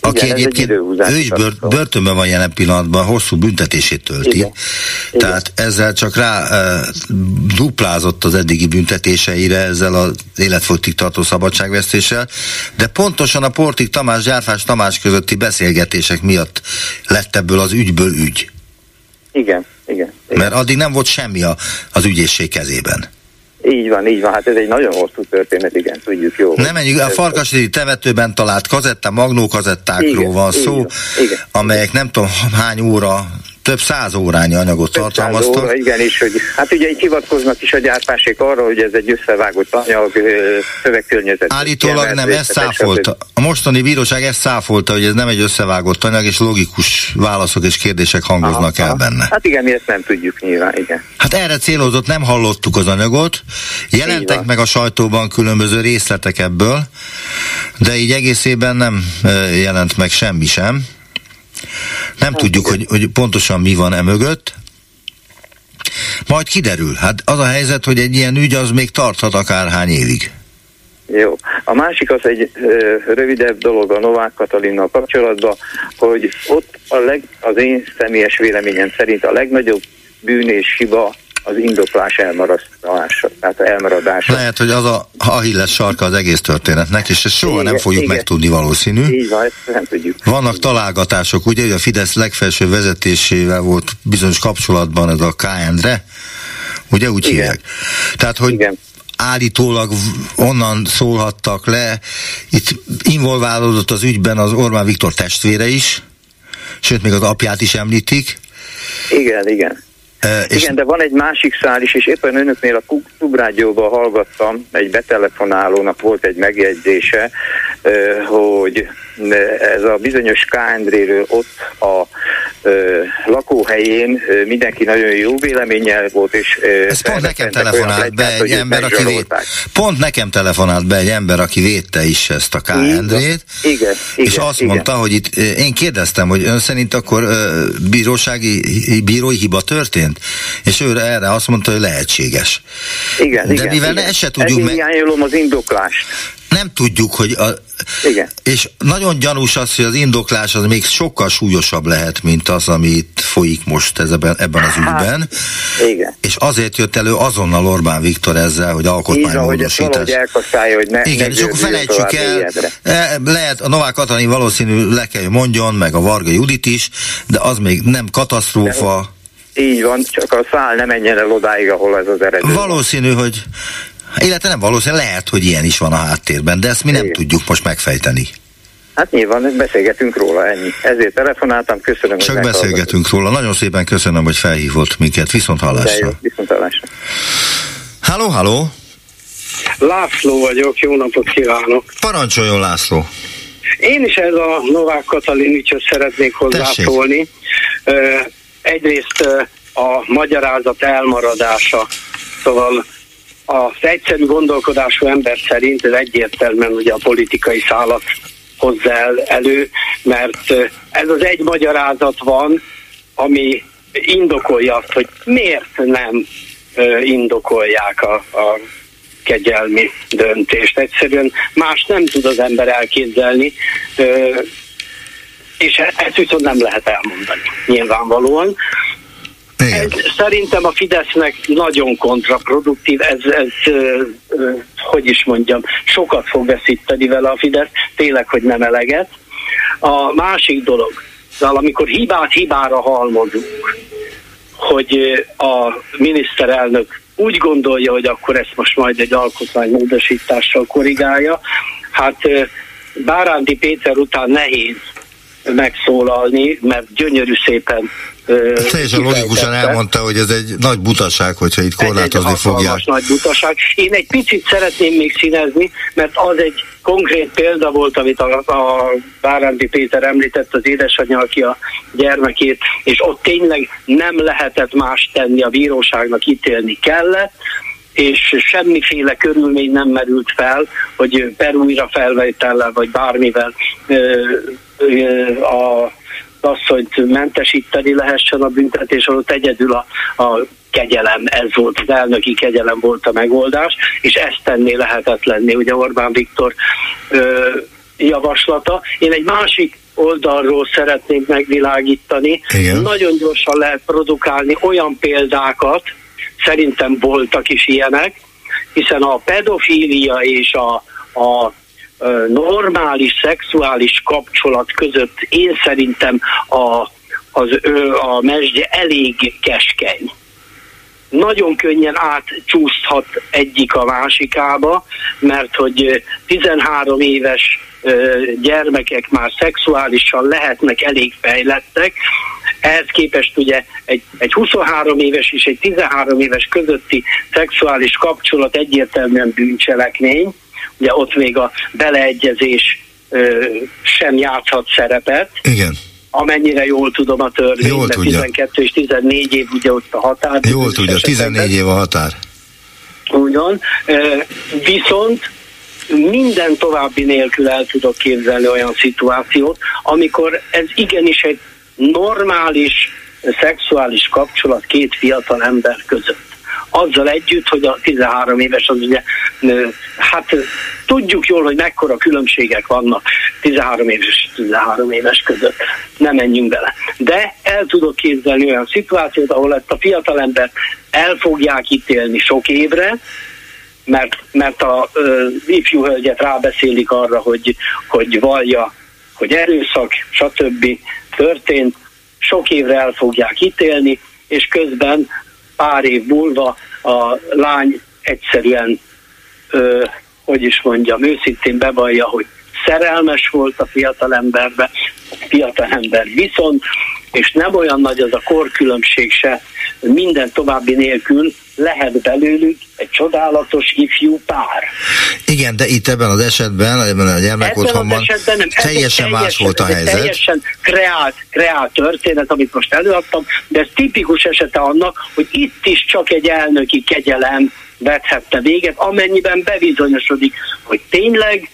Aki igen, egyébként, egy ő is bör, börtönben van jelen pillanatban, hosszú büntetését tölti. Igen. Tehát igen. ezzel csak rá e, duplázott az eddigi büntetéseire, ezzel az életfogytig tartó szabadságvesztéssel, de pontosan a Portik Tamás, Gyárfás Tamás közötti beszélgetések miatt lett ebből az ügyből ügy. Igen, igen. igen. Mert addig nem volt semmi a, az ügyészség kezében. Így van, így van. Hát ez egy nagyon hosszú történet, igen, tudjuk jó. Nem menjünk, a Farkasréti temetőben talált kazetta, magnó kazettákról igen, van szó, igen. amelyek nem tudom hány óra több száz órányi anyagot több tartalmaztak. Óra, igen, és hogy, hát ugye így hivatkoznak is a gyártásék arra, hogy ez egy összevágott anyag, szövegkörnyezet. Állítólag nem, ezt száfolta. A mostani bíróság ezt száfolta, hogy ez nem egy összevágott anyag, és logikus válaszok és kérdések hangoznak aha, el benne. Hát igen, mi ezt nem tudjuk nyilván, igen. Hát erre célozott, nem hallottuk az anyagot, jelentek meg a sajtóban különböző részletek ebből, de így egészében nem jelent meg semmi sem. Nem hát tudjuk, hogy, hogy pontosan mi van e mögött. Majd kiderül. Hát az a helyzet, hogy egy ilyen ügy az még tarthat akár hány évig. Jó. A másik az egy ö, rövidebb dolog a Novák Katalinnal kapcsolatban, hogy ott a leg, az én személyes véleményem szerint a legnagyobb bűn és hiba az indoklás elmaradása, tehát elmaradása. Lehet, hogy az a Achilles sarka az egész történetnek, és ezt soha igen, nem fogjuk igen. megtudni valószínű. Így van, ezt nem tudjuk. Vannak találgatások, ugye, hogy a Fidesz legfelső vezetésével volt bizonyos kapcsolatban ez a K. Endre, ugye úgy igen. hívják. Tehát, hogy igen állítólag onnan szólhattak le. Itt involválódott az ügyben az Orbán Viktor testvére is, sőt, még az apját is említik. Igen, igen. Uh, Igen, de van egy másik szál is, és éppen önöknél a Klubrádióban hallgattam, egy betelefonálónak volt egy megjegyzése, hogy ez a bizonyos Kándréről ott a ö, lakóhelyén ö, mindenki nagyon jó véleménnyel volt, és ö, Ez pont nekem telefonált be egy ember, aki vét, pont nekem telefonált be egy ember, aki védte is ezt a K. Endrét, igen, és igen, azt igen. mondta, hogy itt, én kérdeztem, hogy ön szerint akkor ö, bírósági, bírói hiba történt? És ő erre azt mondta, hogy lehetséges. Igen, De igen, mivel igen. ne se tudjuk meg... az indoklást nem tudjuk, hogy a, Igen. és nagyon gyanús az, hogy az indoklás az még sokkal súlyosabb lehet, mint az, ami itt folyik most ebben, ebben az ügyben. Hát, igen. És azért jött elő azonnal Orbán Viktor ezzel, hogy alkotmánymódosítás. Hogy hogy ne, Igen, ne és akkor felejtsük el, e, lehet a Novák Katalin valószínű le kell, mondjon, meg a Varga Judit is, de az még nem katasztrófa. Így van, csak a szál nem menjen el odáig, ahol ez az eredő. Valószínű, hogy illetve nem valószínű, lehet, hogy ilyen is van a háttérben, de ezt mi nem Igen. tudjuk most megfejteni. Hát nyilván beszélgetünk róla, ennyi. Ezért telefonáltam, köszönöm. Csak beszélgetünk róla. Nagyon szépen köszönöm, hogy felhívott minket. Viszont hallásra. Jó, viszont hallásra. Halló, halló! László vagyok, jó napot kívánok! Parancsoljon László! Én is ez a Novák Katalinicsot szeretnék hozzászólni. Egyrészt a magyarázat elmaradása, szóval az egyszerű gondolkodású ember szerint ez egyértelműen ugye a politikai szállat hozza el elő, mert ez az egy magyarázat van, ami indokolja azt, hogy miért nem indokolják a, a kegyelmi döntést. Egyszerűen más nem tud az ember elképzelni, és ezt viszont nem lehet elmondani, nyilvánvalóan. Ez szerintem a Fidesznek nagyon kontraproduktív, ez, ez hogy is mondjam, sokat fog veszíteni vele a Fidesz, tényleg, hogy nem eleget. A másik dolog, amikor hibát hibára halmozunk, hogy a miniszterelnök úgy gondolja, hogy akkor ezt most majd egy alkotmánymódosítással korrigálja, hát Bárándi Péter után nehéz megszólalni, mert gyönyörű szépen Teljesen logikusan elmondta, hogy ez egy nagy butaság, hogyha itt korlátozni ez egy fogják. nagy butaság. Én egy picit szeretném még színezni, mert az egy konkrét példa volt, amit a, a Bárándi Péter említett, az édesanyja, aki a gyermekét, és ott tényleg nem lehetett más tenni, a bíróságnak ítélni kellett, és semmiféle körülmény nem merült fel, hogy per újra felvétellel, vagy bármivel ö, ö, a asszonyt mentesíteni lehessen a büntetés alatt egyedül a, a kegyelem, ez volt, az elnöki kegyelem volt a megoldás, és ezt tenné lehetetlenné, ugye Orbán Viktor ö, javaslata. Én egy másik oldalról szeretnék megvilágítani. Igen. Nagyon gyorsan lehet produkálni olyan példákat, szerintem voltak is ilyenek, hiszen a pedofília és a, a normális szexuális kapcsolat között én szerintem a, az, a mesdje elég keskeny. Nagyon könnyen átcsúszhat egyik a másikába, mert hogy 13 éves gyermekek már szexuálisan lehetnek elég fejlettek, ehhez képest ugye egy, egy 23 éves és egy 13 éves közötti szexuális kapcsolat egyértelműen bűncselekmény, ugye ott még a beleegyezés ö, sem játszhat szerepet. Igen. Amennyire jól tudom a törvény, jól de 12 és 14 év ugye ott a határ. Jól tudja, 14 év a határ. Ugyan, viszont minden további nélkül el tudok képzelni olyan szituációt, amikor ez igenis egy normális szexuális kapcsolat két fiatal ember között azzal együtt, hogy a 13 éves az ugye, hát tudjuk jól, hogy mekkora különbségek vannak 13 éves és 13 éves között. Nem menjünk bele. De el tudok képzelni olyan szituációt, ahol ezt a fiatalember el fogják ítélni sok évre, mert, mert a ö, ifjú hölgyet rábeszélik arra, hogy, hogy vallja, hogy erőszak, stb. történt, sok évre el fogják ítélni, és közben pár év múlva a lány egyszerűen, ö, hogy is mondjam, őszintén bevallja, hogy szerelmes volt a fiatalemberbe, a fiatalember viszont, és nem olyan nagy az a korkülönbség se, minden további nélkül lehet belőlük egy csodálatos ifjú pár. Igen, de itt ebben az esetben, ebben a gyermekotthonban teljesen más volt a helyzet. Teljesen kreált, kreált történet, amit most előadtam, de ez tipikus esete annak, hogy itt is csak egy elnöki kegyelem vethette véget, amennyiben bebizonyosodik, hogy tényleg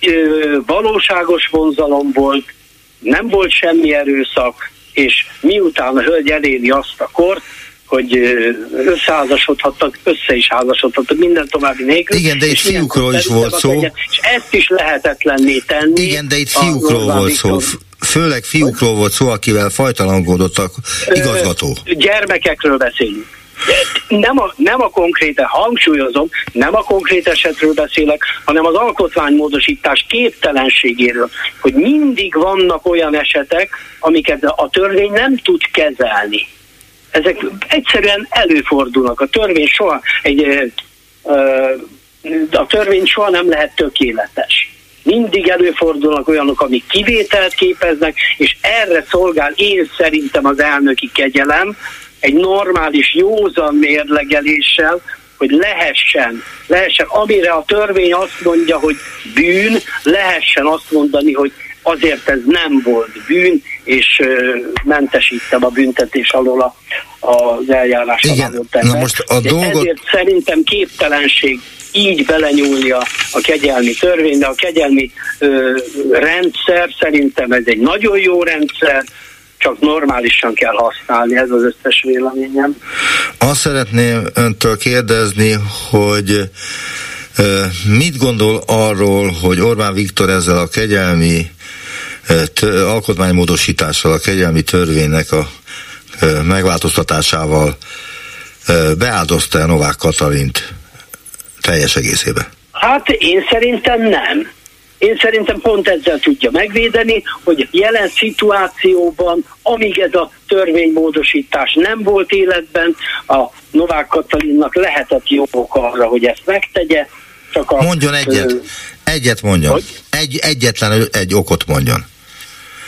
ö, valóságos vonzalom volt, nem volt semmi erőszak, és miután a hölgy eléri azt a kort, hogy összeházasodhattak, össze is házasodhattak, minden további nélkül. Igen, de itt fiúkról is volt szó. Legyen, és ezt is lehetetlenné tenni. Igen, de itt fiúkról volt szó. Főleg fiúkról volt szó, akivel fajtalankodottak igazgató. Gyermekekről beszélünk. Nem a, nem a konkrét, hangsúlyozom, nem a konkrét esetről beszélek, hanem az alkotmánymódosítás képtelenségéről, hogy mindig vannak olyan esetek, amiket a törvény nem tud kezelni ezek egyszerűen előfordulnak. A törvény soha egy, a törvény soha nem lehet tökéletes. Mindig előfordulnak olyanok, amik kivételt képeznek, és erre szolgál én szerintem az elnöki kegyelem, egy normális, józan mérlegeléssel, hogy lehessen, lehessen, amire a törvény azt mondja, hogy bűn, lehessen azt mondani, hogy azért ez nem volt bűn, és mentesítem a büntetés alól a, az eljárás Igen, na most a dolgot... Ezért szerintem képtelenség így belenyúlni a, a kegyelmi törvénybe. A kegyelmi ö, rendszer szerintem ez egy nagyon jó rendszer, csak normálisan kell használni, ez az összes véleményem. Azt szeretném öntől kérdezni, hogy mit gondol arról, hogy Orbán Viktor ezzel a kegyelmi alkotmánymódosítással, a kegyelmi törvénynek a megváltoztatásával beáldozta Novák Katalint teljes egészébe? Hát én szerintem nem. Én szerintem pont ezzel tudja megvédeni, hogy jelen szituációban, amíg ez a törvénymódosítás nem volt életben, a Novák Katalinnak lehetett jó arra, hogy ezt megtegye. Csak a, mondjon egyet. Ö, egyet mondjon. Hogy? Egy, egyetlen egy okot mondjon.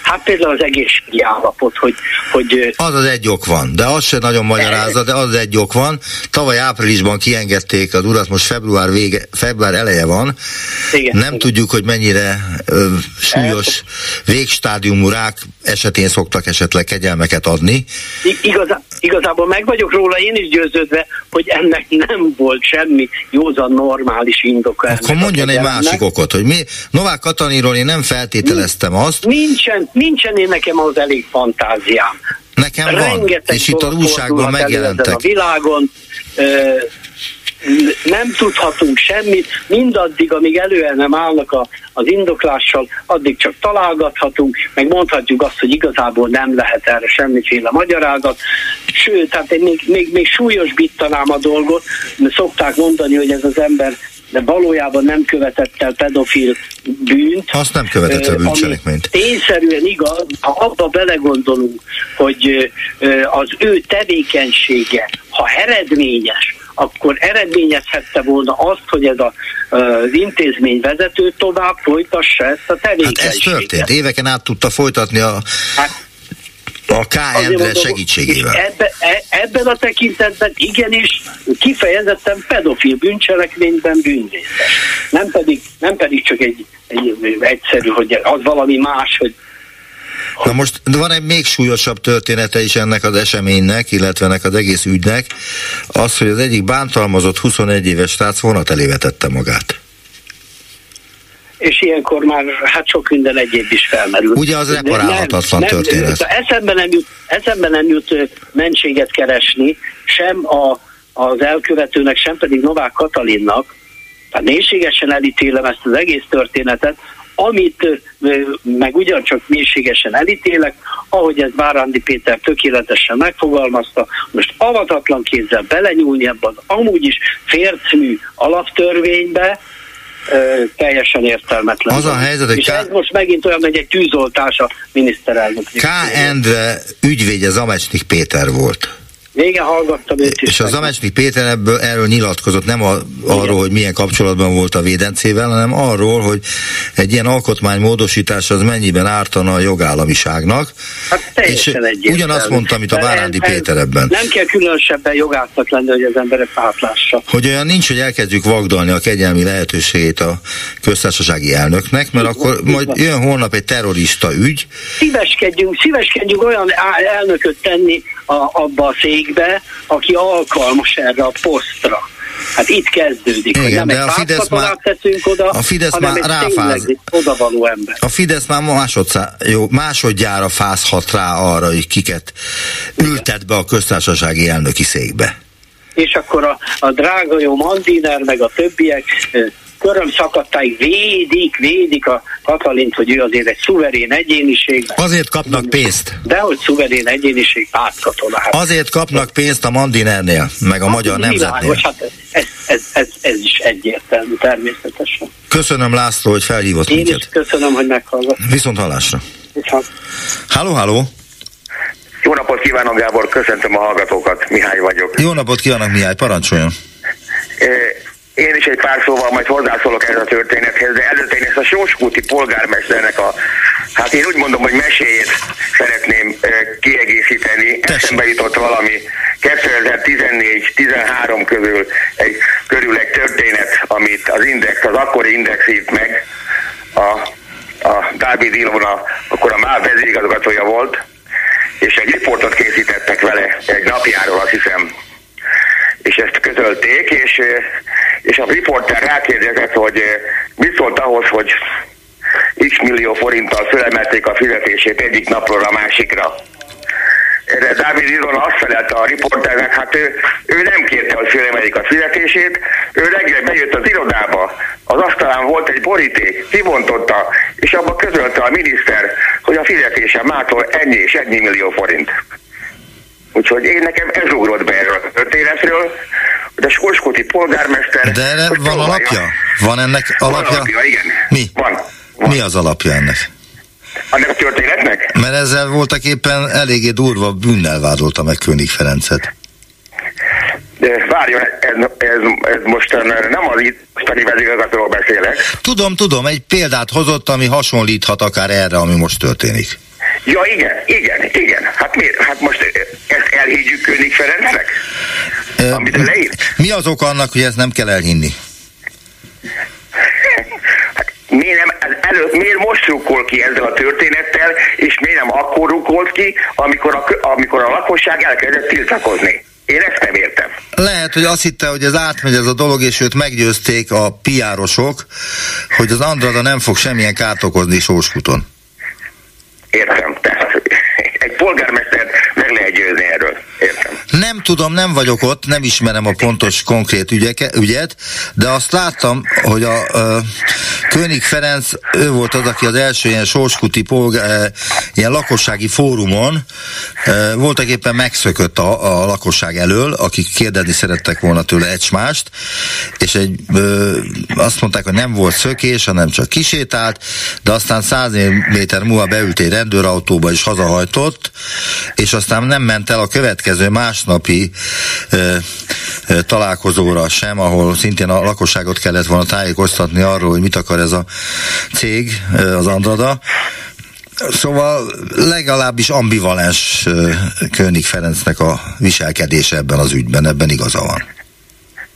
Hát például az egészségi állapot, hogy, hogy... Az az egy ok van, de az se nagyon magyarázza, de az az egy ok van. Tavaly áprilisban kiengedték az urat, most február, vége, február eleje van. Igen, Nem igen. tudjuk, hogy mennyire ö, súlyos végstádiumú rák esetén szoktak esetleg kegyelmeket adni. Igazá, igazából meg vagyok róla én is győződve, hogy ennek nem volt semmi józan normális indoka. Akkor mondjon egy másik okot, hogy mi Novák Katalinról én nem feltételeztem azt. Nincsen, nincsen én nekem az elég fantáziám. Nekem Rengeteg van, és itt a újságban megjelentek. A világon nem tudhatunk semmit, mindaddig, amíg előre nem állnak a, az indoklással, addig csak találgathatunk, meg mondhatjuk azt, hogy igazából nem lehet erre semmiféle magyarázat. Sőt, tehát én még, még, még súlyosbítanám a dolgot, mert szokták mondani, hogy ez az ember de valójában nem követett el pedofil bűnt. Azt nem követett el bűncselekményt. Tényszerűen igaz, ha abba belegondolunk, hogy az ő tevékenysége, ha eredményes, akkor eredményezhette volna azt, hogy ez a, az intézmény vezető tovább folytassa ezt a tevékenységet. Hát ez történt. Éveken át tudta folytatni a... Hát, a K. Endre segítségével. Ebbe, e, ebben a tekintetben igenis kifejezetten pedofil bűncselekményben bűnrészes. Nem pedig, nem pedig csak egy, egy egyszerű, hogy az valami más, hogy Na most van egy még súlyosabb története is ennek az eseménynek, illetve ennek az egész ügynek, az, hogy az egyik bántalmazott 21 éves srác vonat elé vetette magát és ilyenkor már hát sok minden egyéb is felmerül. Ugye az reparálhatatlan történet. Nem, eszembe, nem jut, eszembe nem jut mentséget keresni, sem a, az elkövetőnek, sem pedig Novák Katalinnak, tehát mélységesen elítélem ezt az egész történetet, amit meg ugyancsak mélységesen elítélek, ahogy ez Bárándi Péter tökéletesen megfogalmazta, most avatatlan kézzel belenyúlni ebben az amúgy is fércmű alaptörvénybe, teljesen értelmetlen. Az a helyzet, hogy És K... ez most megint olyan, hogy egy tűzoltás a miniszterelnök. K. Endre ügyvédje Zamecsnik Péter volt. Régen hallgattam őt is. És az Zamecsnik Péter ebből, erről nyilatkozott, nem a, arról, hogy milyen kapcsolatban volt a védencével, hanem arról, hogy egy ilyen alkotmánymódosítás az mennyiben ártana a jogállamiságnak. Hát és ugyanazt mondta, amit a Bárándi ez, Péter ebben. Nem kell különösebben jogásznak lenni, hogy az emberek átlássa. Hogy olyan nincs, hogy elkezdjük vagdalni a kegyelmi lehetőségét a köztársasági elnöknek, mert akkor majd jön holnap egy terrorista ügy. Szíveskedjünk, szíveskedjünk olyan elnököt tenni a, abba a székbe, aki alkalmas erre a posztra. Hát itt kezdődik, Igen, hogy nem de egy a Fidesz már, teszünk oda, a Fidesz hanem már ráfáz, odavaló ember. A Fidesz már másodszá, jó, másodjára fázhat rá arra, hogy kiket ültet be a köztársasági elnöki székbe. És akkor a, a drága jó Mandiner, meg a többiek köröm szakadtáig védik, védik a Katalint, hogy ő azért egy szuverén egyéniség. Azért kapnak pénzt. De hogy szuverén egyéniség, pártkatona. Hát. Azért kapnak pénzt a Mandinernél, meg a hát, magyar nemzetnél. Hát ez, ez, ez, ez is egyértelmű, természetesen. Köszönöm László, hogy felhívott Én minket. Is köszönöm, hogy meghallgat. Viszont hallásra. Halló, halló. Jó napot kívánok, Gábor, köszöntöm a hallgatókat, Mihály vagyok. Jó napot kívánok, Mihály, parancsoljon. Én is egy pár szóval majd hozzászólok ez a történethez, de előtte én ezt a Sóskúti polgármesternek a Hát én úgy mondom, hogy meséjét szeretném kiegészíteni. Eszembe jutott valami 2014-13 közül egy, körül egy történet, amit az Index, az akkori Index írt meg. A, a Dávid Ilona, akkor a MÁV vezérigazgatója volt, és egy riportot készítettek vele egy napjáról, azt hiszem, és ezt közölték, és, és a riporter rákérdezett, hogy mit szólt ahhoz, hogy x millió forinttal fölemelték a fizetését egyik napról a másikra. Erre Dávid Iron azt felelte a riporternek, hát ő, ő nem kérte, hogy fölemelik a fizetését, ő reggel bejött az irodába, az asztalán volt egy boríték, kivontotta, és abba közölte a miniszter, hogy a fizetése mától ennyi és ennyi millió forint. Úgyhogy én nekem ez ugrott be erről a történetről, de Skolskoti polgármester... De erre van alapja? Van ennek alapja? Van alapja, igen. Mi? Van. Mi az alapja ennek? Ennek a történetnek? Mert ezzel voltak éppen eléggé durva bűnnel vádolta meg König Ferencet. De várjon, ez, ez, ez most nem az mostani vezérigazgatóról beszélek. Tudom, tudom, egy példát hozott, ami hasonlíthat akár erre, ami most történik. Ja, igen, igen, igen. Hát miért? Hát most elhiggyük König Ferencnek? E, amit leír? Mi az ok annak, hogy ezt nem kell elhinni? miért, nem, előtt, miért most rukkol ki ezzel a történettel, és miért nem akkor rukkolt ki, amikor a, amikor a lakosság elkezdett tiltakozni. Én ezt nem értem. Lehet, hogy azt hitte, hogy ez átmegy ez a dolog, és őt meggyőzték a piárosok, hogy az Andrada nem fog semmilyen kárt okozni Sóskuton. Értem. Tehát egy polgármester meg lehet győzni erről. Értem. Nem tudom, nem vagyok ott, nem ismerem a pontos, konkrét ügyeke, ügyet, de azt láttam, hogy a uh, König Ferenc, ő volt az, aki az első ilyen sorskuti polgár, ilyen lakossági fórumon voltak éppen megszökött a, a lakosság elől, akik kérdezni szerettek volna tőle egymást, és egy, uh, azt mondták, hogy nem volt szökés, hanem csak kisétált, de aztán száz méter múlva beült egy rendőrautóba és hazahajtott, és aztán nem ment el a következő másnapi ö, ö, találkozóra sem, ahol szintén a lakosságot kellett volna tájékoztatni arról, hogy mit akar ez a cég, az Andrada. Szóval legalábbis ambivalens König Ferencnek a viselkedése ebben az ügyben, ebben igaza van.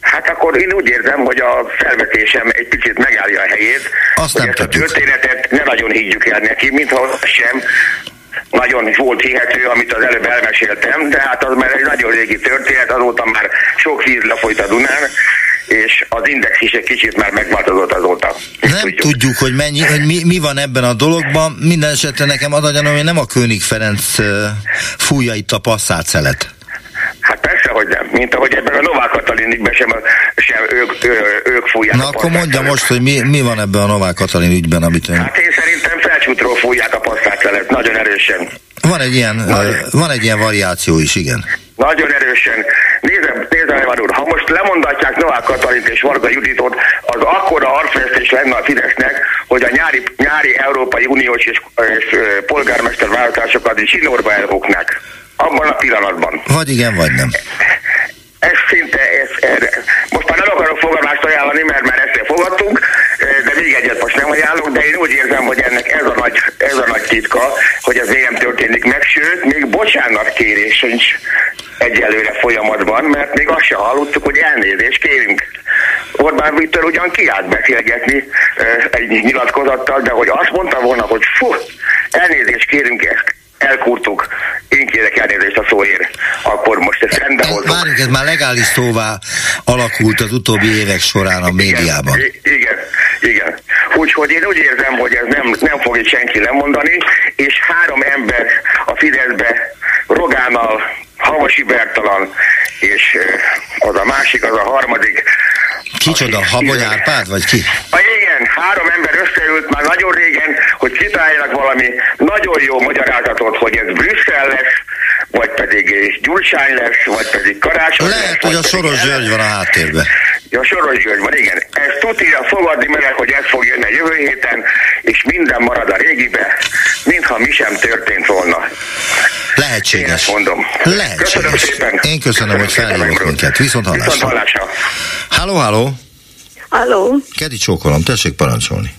Hát akkor én úgy érzem, hogy a felvetésem egy picit megállja a helyét, Azt hogy nem ezt tudjuk. a történetet ne nagyon higgyük el neki, mintha sem nagyon volt hihető, amit az előbb elmeséltem, de hát az már egy nagyon régi történet, azóta már sok víz lefolyt a Dunán, és az index is egy kicsit már megváltozott azóta. Nem tudjuk, tudjuk hogy, mennyi, hogy mi, mi van ebben a dologban. Minden esetre nekem az a gyanom, hogy nem a König Ferenc fújja itt a passzát szelet. Hát persze, hogy nem. Mint ahogy ebben a Novák Katalinikben sem, sem ők, ő, ők fújják Na akkor mondja most, hogy mi, mi van ebben a Novák Katalin ügyben, amit ön... Hát én szerintem felcsútról fújják a szelet, nagyon erősen. Van egy ilyen, uh, van egy ilyen variáció is, igen. Nagyon erősen. Nézem, nézem, Evan úr, ha most lemondatják Novák Katalint és Varga Juditot, az akkora arcvesztés lenne a Fidesznek, hogy a nyári, nyári Európai Uniós és, és polgármester választásokat is zsinórba elbuknák. Abban a pillanatban. Vagy igen, vagy nem. Ez szinte, ez, erre. most már nem akarok fogadást ajánlani, mert már ezt fogadtunk, de még egyet most nem ajánlok, de én úgy érzem, hogy ennek ez a nagy, ez a nagy titka, hogy ez még nem történik meg, sőt, még bocsánat kérés sincs egyelőre folyamatban, mert még azt sem hallottuk, hogy elnézést kérünk. Orbán Viktor ugyan kiállt beszélgetni egy nyilatkozattal, de hogy azt mondta volna, hogy fú, elnézést kérünk ezt elkurtuk, én kérek elnézést a szóért, akkor most ezt rendben hozunk. Várjuk, ez már legális szóvá alakult az utóbbi évek során a médiában. Igen, igen, igen. Úgyhogy én úgy érzem, hogy ez nem, nem fog itt senki lemondani, és három ember a Fideszbe Rogánnal, Havasi Bertalan, és az a másik, az a harmadik. Kicsoda, Habony Árpád, vagy ki? A, igen, három ember összeült már nagyon régen, hogy kitaláljanak valami nagyon jó magyarázatot, hogy ez Brüsszel lesz, vagy pedig Gyurcsány lesz, vagy pedig Karácsony Lehet, lesz, hogy a Soros György van a háttérben. Ja, Soros György van, igen. Ezt tudja fogadni meg, hogy ez fog jönni a jövő héten, és minden marad a régibe, mintha mi sem történt volna. Lehetséges. Én mondom. Lehetséges. Köszönöm szépen. Én köszönöm, hogy felhívott minket. Viszont hallásra. Viszont hallásra. Halló, halló. Halló. Kedi csókolom, tessék parancsolni.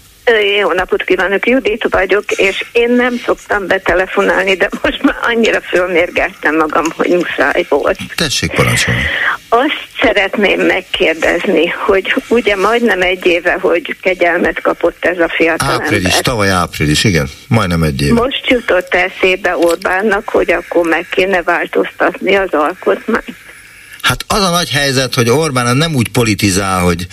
Jó napot kívánok, Judit vagyok, és én nem szoktam betelefonálni, de most már annyira fölmérgeltem magam, hogy muszáj volt. Tessék parancsolni. Azt szeretném megkérdezni, hogy ugye majdnem egy éve, hogy kegyelmet kapott ez a fiatal Április, ember. tavaly április, igen, majdnem egy év. Most jutott eszébe Orbánnak, hogy akkor meg kéne változtatni az alkotmányt. Hát az a nagy helyzet, hogy Orbán nem úgy politizál, hogy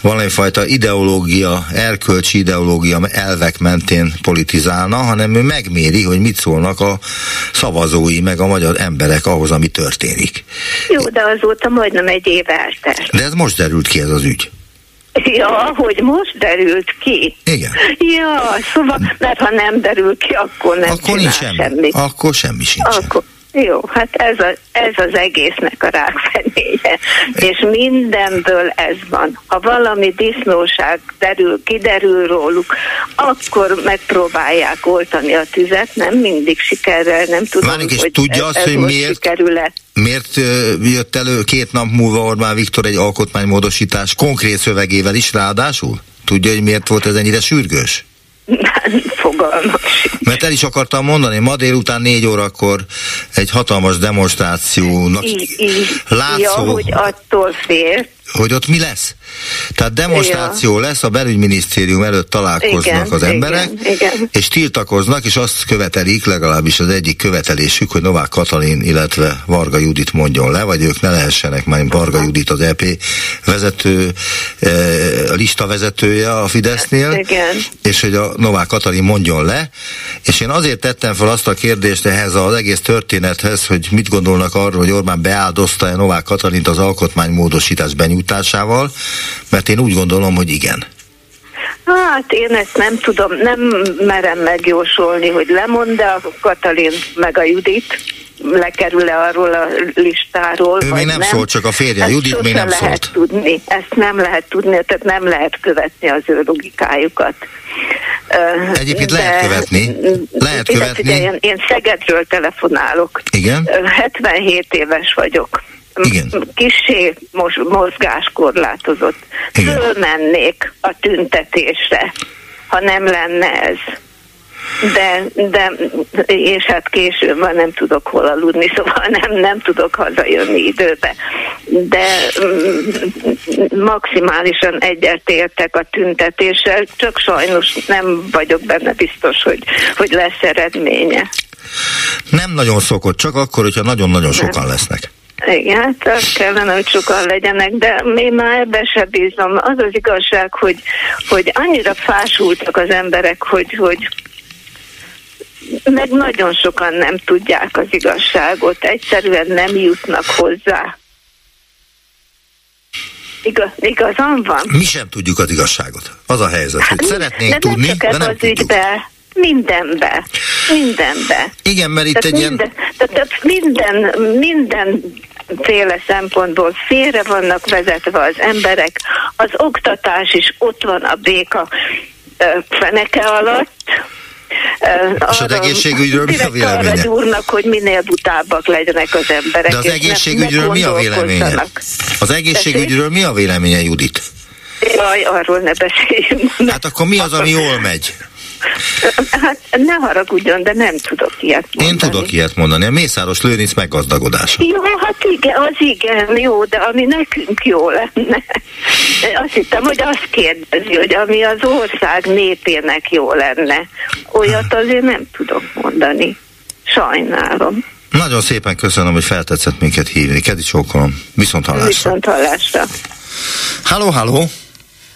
valamifajta ideológia, erkölcsi ideológia elvek mentén politizálna, hanem ő megméri, hogy mit szólnak a szavazói, meg a magyar emberek ahhoz, ami történik. Jó, de azóta majdnem egy év eltelt. De ez most derült ki ez az ügy. Ja, hogy most derült ki. Igen. Ja, szóval, mert ha nem derül ki, akkor nem Akkor nincs semmi. semmit. Akkor semmi sincs. Akkor, jó, hát ez, a, ez az egésznek a rákfenéje. És mindenből ez van. Ha valami disznóság derül, kiderül róluk, akkor megpróbálják oltani a tüzet, nem mindig sikerrel, nem tudom, és hogy tudja ez, azt, hogy miért? sikerül-e. Miért jött elő két nap múlva Orbán Viktor egy alkotmánymódosítás konkrét szövegével is ráadásul? Tudja, hogy miért volt ez ennyire sürgős? Fogalmam Mert el is akartam mondani, ma délután négy órakor egy hatalmas demonstrációnak Így, így. látszó, Ja, hogy attól fél. Hogy ott mi lesz. Tehát demonstráció lesz, a belügyminisztérium előtt találkoznak Igen, az emberek, igen, igen. és tiltakoznak, és azt követelik, legalábbis az egyik követelésük, hogy Novák Katalin, illetve Varga Judit mondjon le, vagy ők ne lehessenek, már Varga Judit az EP vezető, eh, lista vezetője a Fidesznél, Igen. és hogy a Novák Katalin mondjon le, és én azért tettem fel azt a kérdést ehhez az egész történethez, hogy mit gondolnak arról, hogy Orbán beáldozta-e Novák Katalint az alkotmánymódosítás benyújtásával, mert én úgy gondolom, hogy igen. Hát én ezt nem tudom, nem merem megjósolni, hogy lemond-e a Katalin meg a Judit, lekerül-e arról a listáról, Ő még nem szólt, csak a férje, Ezt Judit még nem lehet szólt. tudni, ezt nem lehet tudni, tehát nem lehet követni az ő logikájukat. Egyébként lehet követni. Lehet követni. figyeljen, én Szegedről telefonálok. Igen? Ö, 77 éves vagyok. Igen. Kissé mozgáskorlátozott. Igen. Fölmennék a tüntetésre, ha nem lenne ez. De, de, és hát későn van, nem tudok hol aludni, szóval nem, nem tudok hazajönni időbe. De mm, maximálisan egyetértek a tüntetéssel, csak sajnos nem vagyok benne biztos, hogy, hogy lesz eredménye. Nem nagyon szokott, csak akkor, hogyha nagyon-nagyon sokan lesznek. Igen, hát az kellene, hogy sokan legyenek, de én már ebbe se bízom. Az az igazság, hogy, hogy annyira fásultak az emberek, hogy, hogy meg nagyon sokan nem tudják az igazságot, egyszerűen nem jutnak hozzá. Igaz, igazam van? Mi sem tudjuk az igazságot. Az a helyzet, hogy szeretnénk Hát de tudni, nem csak de nem az tudjuk. ügybe, mindenbe, mindenbe. Igen, mert itt Tehát egy ilyen... minden, tehát minden, mindenféle szempontból félre vannak vezetve az emberek. Az oktatás is ott van a béka feneke alatt. És az egészségügyről mi a véleménye? Arra gyúrnak, hogy minél butábbak legyenek az emberek. De az egészségügyről mi a véleménye? Az egészségügyről mi a véleménye, Judit? Jaj, arról ne beszéljünk. Hát akkor mi az, ami jól megy? Hát ne haragudjon, de nem tudok ilyet mondani. Én tudok ilyet mondani. A Mészáros Lőrinc meggazdagodása. Jó, hát igen, az igen, jó, de ami nekünk jó lenne. Azt hittem, hogy azt kérdezi, hogy ami az ország népének jó lenne. Olyat azért nem tudok mondani. Sajnálom. Nagyon szépen köszönöm, hogy feltetszett minket hívni. Kedi csókolom. Viszont hallásra. Viszont hallásra. Halló, halló.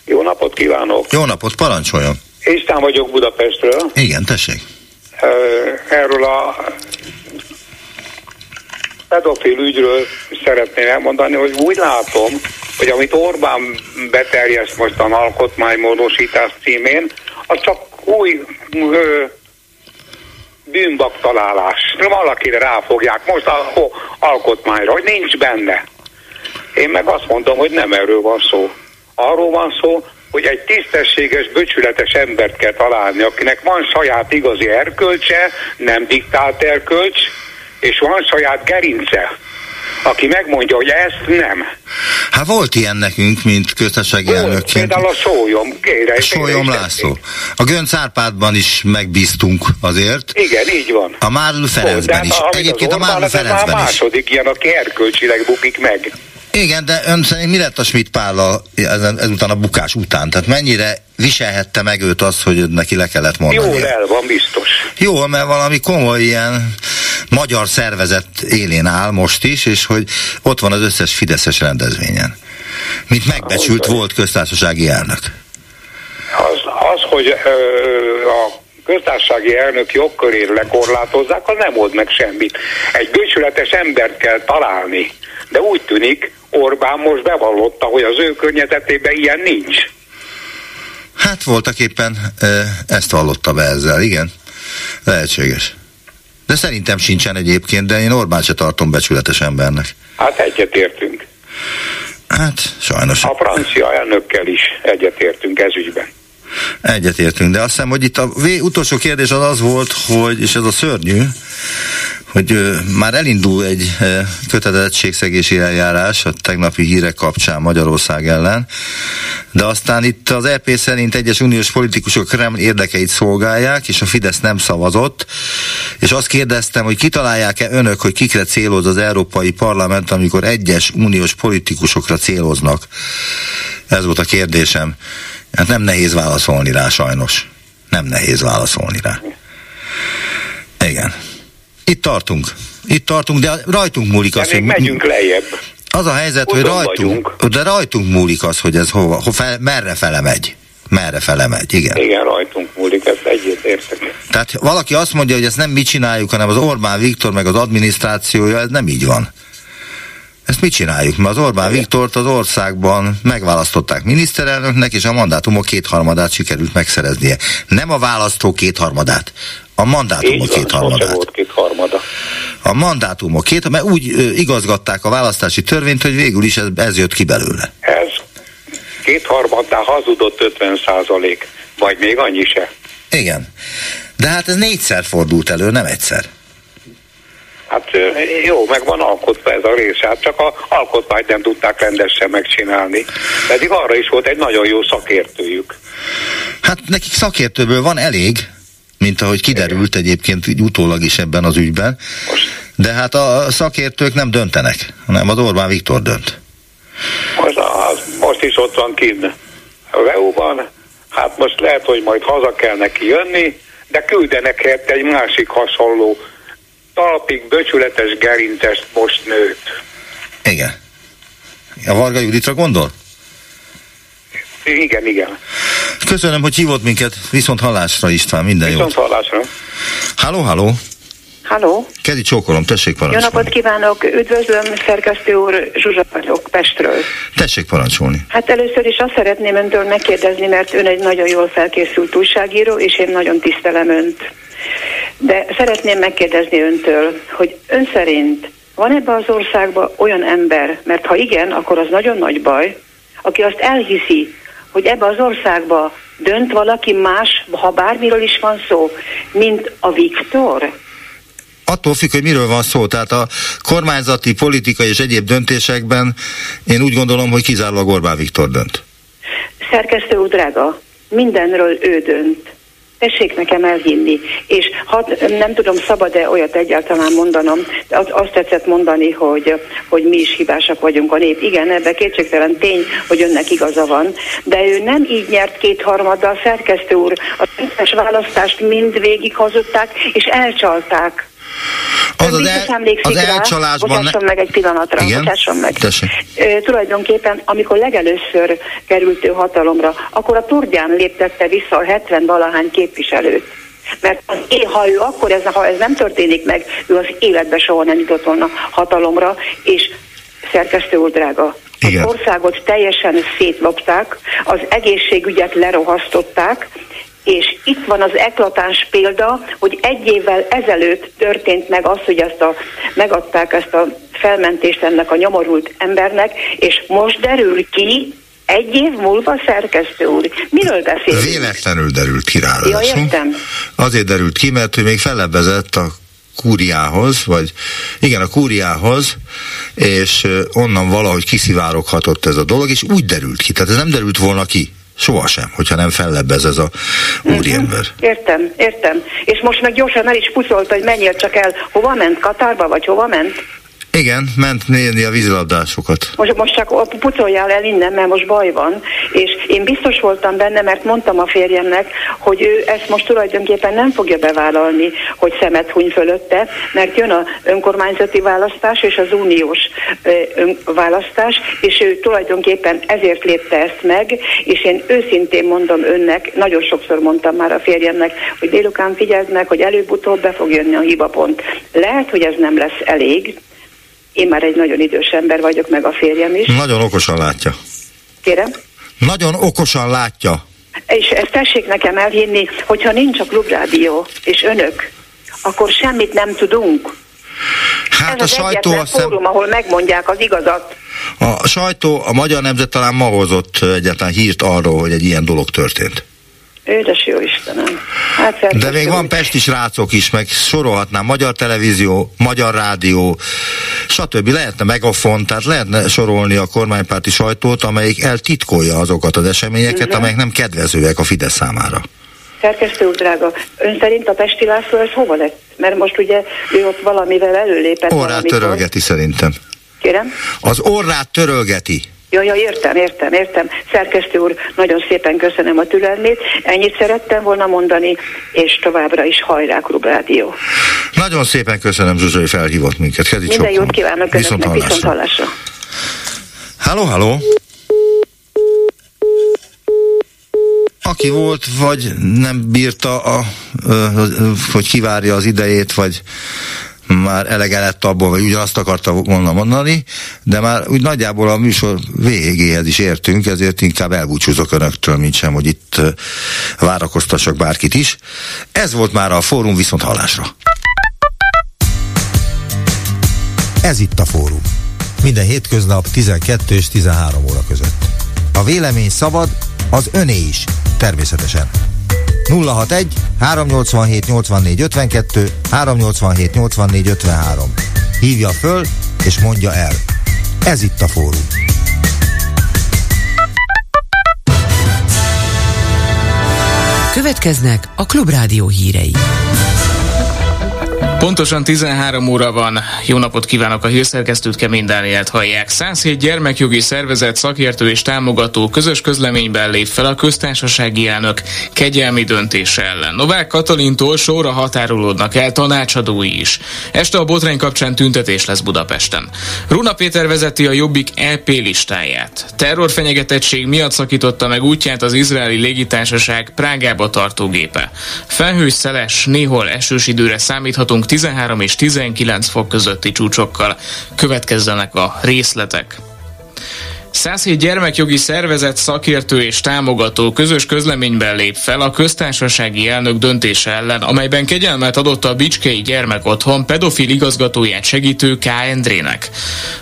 Jó napot kívánok! Jó napot, parancsoljon. István vagyok Budapestről. Igen, tessék. Erről a pedofil ügyről szeretném elmondani, hogy úgy látom, hogy amit Orbán beterjeszt most a alkotmánymódosítás címén, az csak új ö, bűnbaktalálás. Valakire ráfogják most a ho, alkotmányra, hogy nincs benne. Én meg azt mondom, hogy nem erről van szó. Arról van szó, hogy egy tisztességes, böcsületes embert kell találni, akinek van saját igazi erkölcse, nem diktált erkölcs, és van saját gerince. aki megmondja, hogy ezt nem. Hát volt ilyen nekünk, mint köztársasági elnökként. Például a Sólyom, kére. Sólyom László. A Gönc Árpádban is megbíztunk azért. Igen, így van. A Márl Ferencben is. Egyébként a Márl Már Ferencben is. második ilyen, aki erkölcsileg bukik meg. Igen, de ön szerint mi lett a Schmidt Pállal ezen- ezután a bukás után? Tehát mennyire viselhette meg őt az, hogy neki le kellett mondani? Jól el van, biztos. Jó, mert valami komoly ilyen magyar szervezet élén áll most is, és hogy ott van az összes Fideszes rendezvényen. Mint megbecsült volt köztársasági elnök. Az, az hogy ö, a köztársasági elnök jogkörét lekorlátozzák, az nem old meg semmit. Egy becsületes embert kell találni. De úgy tűnik, Orbán most bevallotta, hogy az ő környezetében ilyen nincs. Hát voltak éppen ezt vallotta be ezzel, igen. Lehetséges. De szerintem sincsen egyébként, de én Orbán se tartom becsületes embernek. Hát egyetértünk. Hát, sajnos. A francia elnökkel is egyetértünk ez ügyben. Egyetértünk, de azt hiszem, hogy itt a vé- utolsó kérdés az az volt, hogy, és ez a szörnyű, hogy ö, már elindul egy ö, kötelezettségszegési eljárás a tegnapi hírek kapcsán Magyarország ellen, de aztán itt az EP szerint egyes uniós politikusok Kreml érdekeit szolgálják, és a Fidesz nem szavazott, és azt kérdeztem, hogy kitalálják-e önök, hogy kikre céloz az Európai Parlament, amikor egyes uniós politikusokra céloznak. Ez volt a kérdésem. Hát nem nehéz válaszolni rá sajnos. Nem nehéz válaszolni rá. Igen. Itt tartunk. Itt tartunk, de rajtunk múlik De az, még hogy... megyünk lejjebb. Az a helyzet, hogy Úton rajtunk, de rajtunk múlik az, hogy ez hova, ho, fel, merre fele megy. Merre fele megy, igen. Igen, rajtunk múlik, ezt egyetértek. Tehát valaki azt mondja, hogy ezt nem mi csináljuk, hanem az Orbán Viktor meg az adminisztrációja, ez nem így van. Ezt mit csináljuk? Mert az Orbán Viktort az országban megválasztották miniszterelnöknek, és a mandátumok kétharmadát sikerült megszereznie. Nem a választó kétharmadát, a mandátumok kétharmadát. kétharmada. A mandátumok két, mert úgy igazgatták a választási törvényt, hogy végül is ez, ez jött ki belőle. Ez kétharmadá hazudott 50 százalék, vagy még annyi se. Igen. De hát ez négyszer fordult elő, nem egyszer. Hát jó, meg van alkotva ez a rész, hát csak a alkotmányt nem tudták rendesen megcsinálni. Pedig arra is volt egy nagyon jó szakértőjük. Hát nekik szakértőből van elég, mint ahogy kiderült egyébként utólag is ebben az ügyben. De hát a szakértők nem döntenek, hanem az Orbán Viktor dönt. Most, az, most is ott van kinn a EU-ban, hát most lehet, hogy majd haza kell neki jönni, de küldenek helyett egy másik hasonló talpig böcsületes gerincest most nőtt. Igen. A Varga Juditra gondol? Igen, igen. Köszönöm, hogy hívott minket. Viszont hallásra István, minden Viszont jót. hallásra. Halló, halló. Halló, Kedi csókolom, tessék jó parancsolni. napot kívánok, üdvözlöm szerkesztő úr, Zsuzsa vagyok Pestről. Tessék parancsolni. Hát először is azt szeretném öntől megkérdezni, mert ön egy nagyon jól felkészült újságíró, és én nagyon tisztelem önt. De szeretném megkérdezni öntől, hogy ön szerint van ebbe az országban olyan ember, mert ha igen, akkor az nagyon nagy baj, aki azt elhiszi, hogy ebbe az országba dönt valaki más, ha bármiről is van szó, mint a Viktor? Attól függ, hogy miről van szó. Tehát a kormányzati, politikai és egyéb döntésekben én úgy gondolom, hogy kizárólag Orbán Viktor dönt. Szerkesztő úr drága, mindenről ő dönt. Tessék nekem elhinni. És hat, nem tudom, szabad-e olyat egyáltalán mondanom, de az- azt tetszett mondani, hogy, hogy mi is hibásak vagyunk a nép. Igen, ebben kétségtelen tény, hogy önnek igaza van, de ő nem így nyert kétharmaddal, szerkesztő úr. A összes választást mind végig hazudták, és elcsalták. Az Ön az, el, az elcsalásban... Bocsásson meg egy pillanatra. Igen? Bocsásson meg. Tessék. Ö, tulajdonképpen, amikor legelőször került ő hatalomra, akkor a Tordján léptette vissza a 70 valahány képviselőt. Mert az ha ő akkor, ez, ha ez nem történik meg, ő az életbe soha nem jutott volna hatalomra, és szerkesztő úr drága, az Igen. országot teljesen szétlopták, az egészségügyet lerohasztották, és itt van az eklatáns példa, hogy egy évvel ezelőtt történt meg az, hogy ezt a, megadták ezt a felmentést ennek a nyomorult embernek, és most derül ki, egy év múlva szerkesztő úr. Miről beszél? Véletlenül derült ki rá. Ja, értem. Azért derült ki, mert ő még fellebbezett a kúriához, vagy igen, a kúriához, és onnan valahogy kiszivároghatott ez a dolog, és úgy derült ki. Tehát ez nem derült volna ki Sohasem, hogyha nem fellebbez ez a úriember. Értem, értem. És most meg gyorsan el is puszolta, hogy menjél csak el. Hova ment? Katárba, vagy hova ment? Igen, ment nézni a vízilabdásokat. Most, most csak pucoljál el innen, mert most baj van, és én biztos voltam benne, mert mondtam a férjemnek, hogy ő ezt most tulajdonképpen nem fogja bevállalni, hogy szemet huny fölötte, mert jön a önkormányzati választás és az uniós választás, és ő tulajdonképpen ezért lépte ezt meg, és én őszintén mondom önnek, nagyon sokszor mondtam már a férjemnek, hogy délután figyeld meg, hogy előbb-utóbb be fog jönni a hibapont. Lehet, hogy ez nem lesz elég, én már egy nagyon idős ember vagyok, meg a férjem is. Nagyon okosan látja. Kérem? Nagyon okosan látja. És ezt tessék nekem elhinni, hogyha nincs a klubrádió, és önök, akkor semmit nem tudunk. Hát Ez a sajtó a szem... fórum, ahol megmondják az igazat. A sajtó, a Magyar Nemzet talán ma hozott egyáltalán hírt arról, hogy egy ilyen dolog történt. Édes jó Istenem. Hát De még van pesti srácok is, meg sorolhatnám, Magyar Televízió, Magyar Rádió, stb. Lehetne megafon, tehát lehetne sorolni a kormánypárti sajtót, amelyik eltitkolja azokat az eseményeket, uh-huh. amelyek nem kedvezőek a Fidesz számára. Szerkesztő úr, drága, ön szerint a Pesti László ez hova lett? Mert most ugye ő ott valamivel előlépett. Orrát valamikor. törölgeti szerintem. Kérem? Az orrát törölgeti. Ja, ja, értem, értem, értem. Szerkesztő úr, nagyon szépen köszönöm a türelmét. Ennyit szerettem volna mondani, és továbbra is hajrá Klubrádió. Nagyon szépen köszönöm, Zsuzsai felhívott minket. Kedi Minden jót kívánok önöknek, viszont hallásra. Halló, halló! Aki volt, vagy nem bírta, a, hogy kivárja az idejét, vagy már elege lett abból, vagy ugyanazt akarta volna mondani, de már úgy nagyjából a műsor végéhez is értünk, ezért inkább elbúcsúzok önöktől, mint sem, hogy itt várakoztassak bárkit is. Ez volt már a fórum viszont hallásra. Ez itt a fórum. Minden hétköznap 12 és 13 óra között. A vélemény szabad, az öné is, természetesen. 061 387 84 52 387 84 53. Hívja föl és mondja el. Ez itt a fórum. Következnek a Klubrádió hírei. Pontosan 13 óra van. Jó napot kívánok a hírszerkesztőt, Kemény Dánielt hallják. 107 gyermekjogi szervezet, szakértő és támogató közös közleményben lép fel a köztársasági elnök kegyelmi döntése ellen. Novák Katalintól sorra határolódnak el tanácsadói is. Este a botrány kapcsán tüntetés lesz Budapesten. Runa Péter vezeti a Jobbik EP listáját. Terrorfenyegetettség miatt szakította meg útját az izraeli légitársaság Prágába tartó gépe. Felhős szeles, néhol esős időre számíthatunk 13 és 19 fok közötti csúcsokkal. Következzenek a részletek. 107 gyermekjogi szervezet szakértő és támogató közös közleményben lép fel a köztársasági elnök döntése ellen, amelyben kegyelmet adott a Bicskei Gyermekotthon pedofil igazgatóját segítő K. Endrének.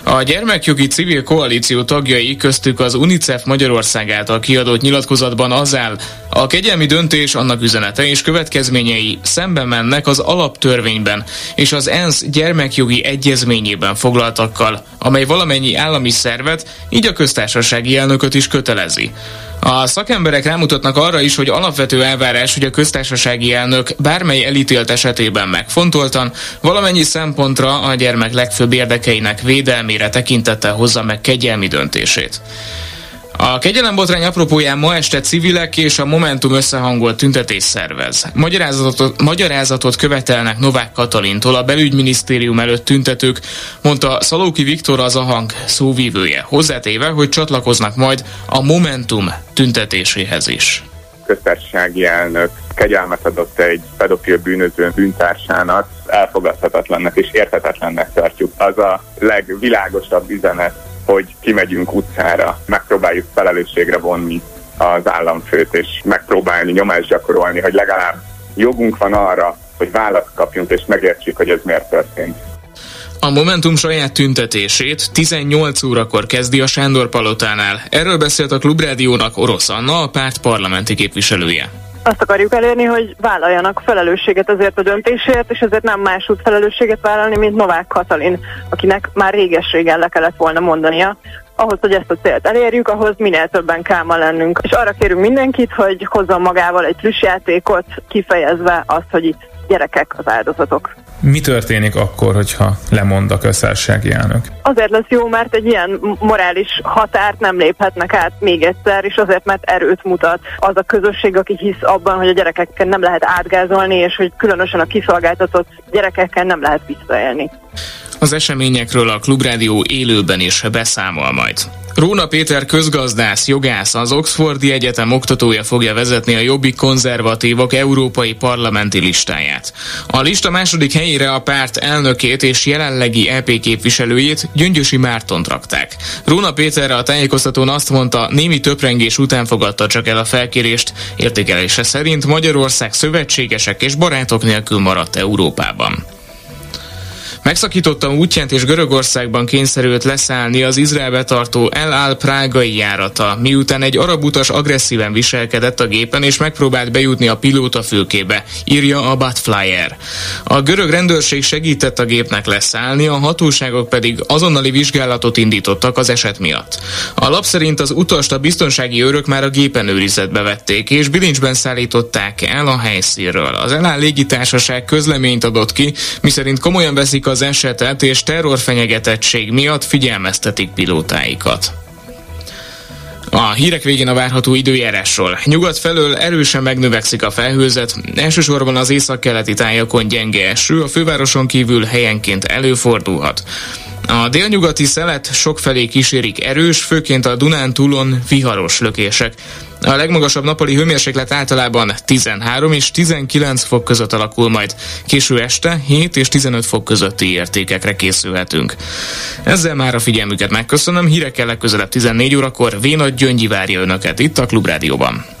A gyermekjogi civil koalíció tagjai köztük az UNICEF Magyarország által kiadott nyilatkozatban az áll, a kegyelmi döntés, annak üzenete és következményei szembe mennek az alaptörvényben és az ENSZ gyermekjogi egyezményében foglaltakkal, amely valamennyi állami szervet, így a köztársasági elnököt is kötelezi. A szakemberek rámutatnak arra is, hogy alapvető elvárás, hogy a köztársasági elnök bármely elítélt esetében megfontoltan valamennyi szempontra a gyermek legfőbb érdekeinek védelmére tekintettel hozza meg kegyelmi döntését. A kegyelembotrány apropóján ma este civilek és a Momentum összehangolt tüntetés szervez. Magyarázatot, magyarázatot követelnek Novák Katalintól a belügyminisztérium előtt tüntetők, mondta Szalóki Viktor az a hang szóvívője, hozzátéve, hogy csatlakoznak majd a Momentum tüntetéséhez is. Köztársasági elnök kegyelmet adott egy pedofil bűnöző bűntársának, elfogadhatatlannak és értetetlennek tartjuk. Az a legvilágosabb üzenet, hogy kimegyünk utcára, megpróbáljuk felelősségre vonni az államfőt, és megpróbálni nyomást gyakorolni, hogy legalább jogunk van arra, hogy választ kapjunk, és megértsük, hogy ez miért történt. A Momentum saját tüntetését 18 órakor kezdi a Sándor Palotánál. Erről beszélt a Klubrádiónak Orosz Anna, a párt parlamenti képviselője Azt akarjuk elérni, hogy vállaljanak felelősséget ezért a döntésért, és ezért nem más út felelősséget vállalni, mint Novák Katalin, akinek már réges-régen le kellett volna mondania, ahhoz, hogy ezt a célt elérjük, ahhoz minél többen kell ma lennünk. És arra kérünk mindenkit, hogy hozzon magával egy plüssjátékot, kifejezve azt, hogy itt gyerekek az áldozatok. Mi történik akkor, hogyha lemond a köztársasági elnök? Azért lesz jó, mert egy ilyen morális határt nem léphetnek át még egyszer, és azért, mert erőt mutat az a közösség, aki hisz abban, hogy a gyerekekkel nem lehet átgázolni, és hogy különösen a kiszolgáltatott gyerekekkel nem lehet visszaélni. Az eseményekről a Klubrádió élőben is beszámol majd. Róna Péter közgazdász, jogász, az Oxfordi Egyetem oktatója fogja vezetni a Jobbik konzervatívok európai parlamenti listáját. A lista második helyére a párt elnökét és jelenlegi EP képviselőjét, Gyöngyösi Mártont rakták. Róna Péter a tájékoztatón azt mondta, némi töprengés után fogadta csak el a felkérést, értékelése szerint Magyarország szövetségesek és barátok nélkül maradt Európában. небом. Megszakította útját és Görögországban kényszerült leszállni az Izraelbe tartó El Al prágai járata, miután egy arab utas agresszíven viselkedett a gépen és megpróbált bejutni a pilóta fülkébe, írja a Batflyer. A görög rendőrség segített a gépnek leszállni, a hatóságok pedig azonnali vizsgálatot indítottak az eset miatt. A lap szerint az utast a biztonsági őrök már a gépen őrizetbe vették, és bilincsben szállították el a helyszínről. Az El Al légitársaság közleményt adott ki, miszerint komolyan veszik az az esetet, és terrorfenyegetettség miatt figyelmeztetik pilótáikat. A hírek végén a várható időjárásról. Nyugat felől erősen megnövekszik a felhőzet, elsősorban az északkeleti tájakon gyenge eső, a fővároson kívül helyenként előfordulhat. A délnyugati szelet sokfelé kísérik erős, főként a Dunán túlon viharos lökések. A legmagasabb napoli hőmérséklet általában 13 és 19 fok között alakul majd. Késő este 7 és 15 fok közötti értékekre készülhetünk. Ezzel már a figyelmüket megköszönöm, hírekkel legközelebb 14 órakor Vénagy Gyöngyi várja Önöket itt a Klubrádióban.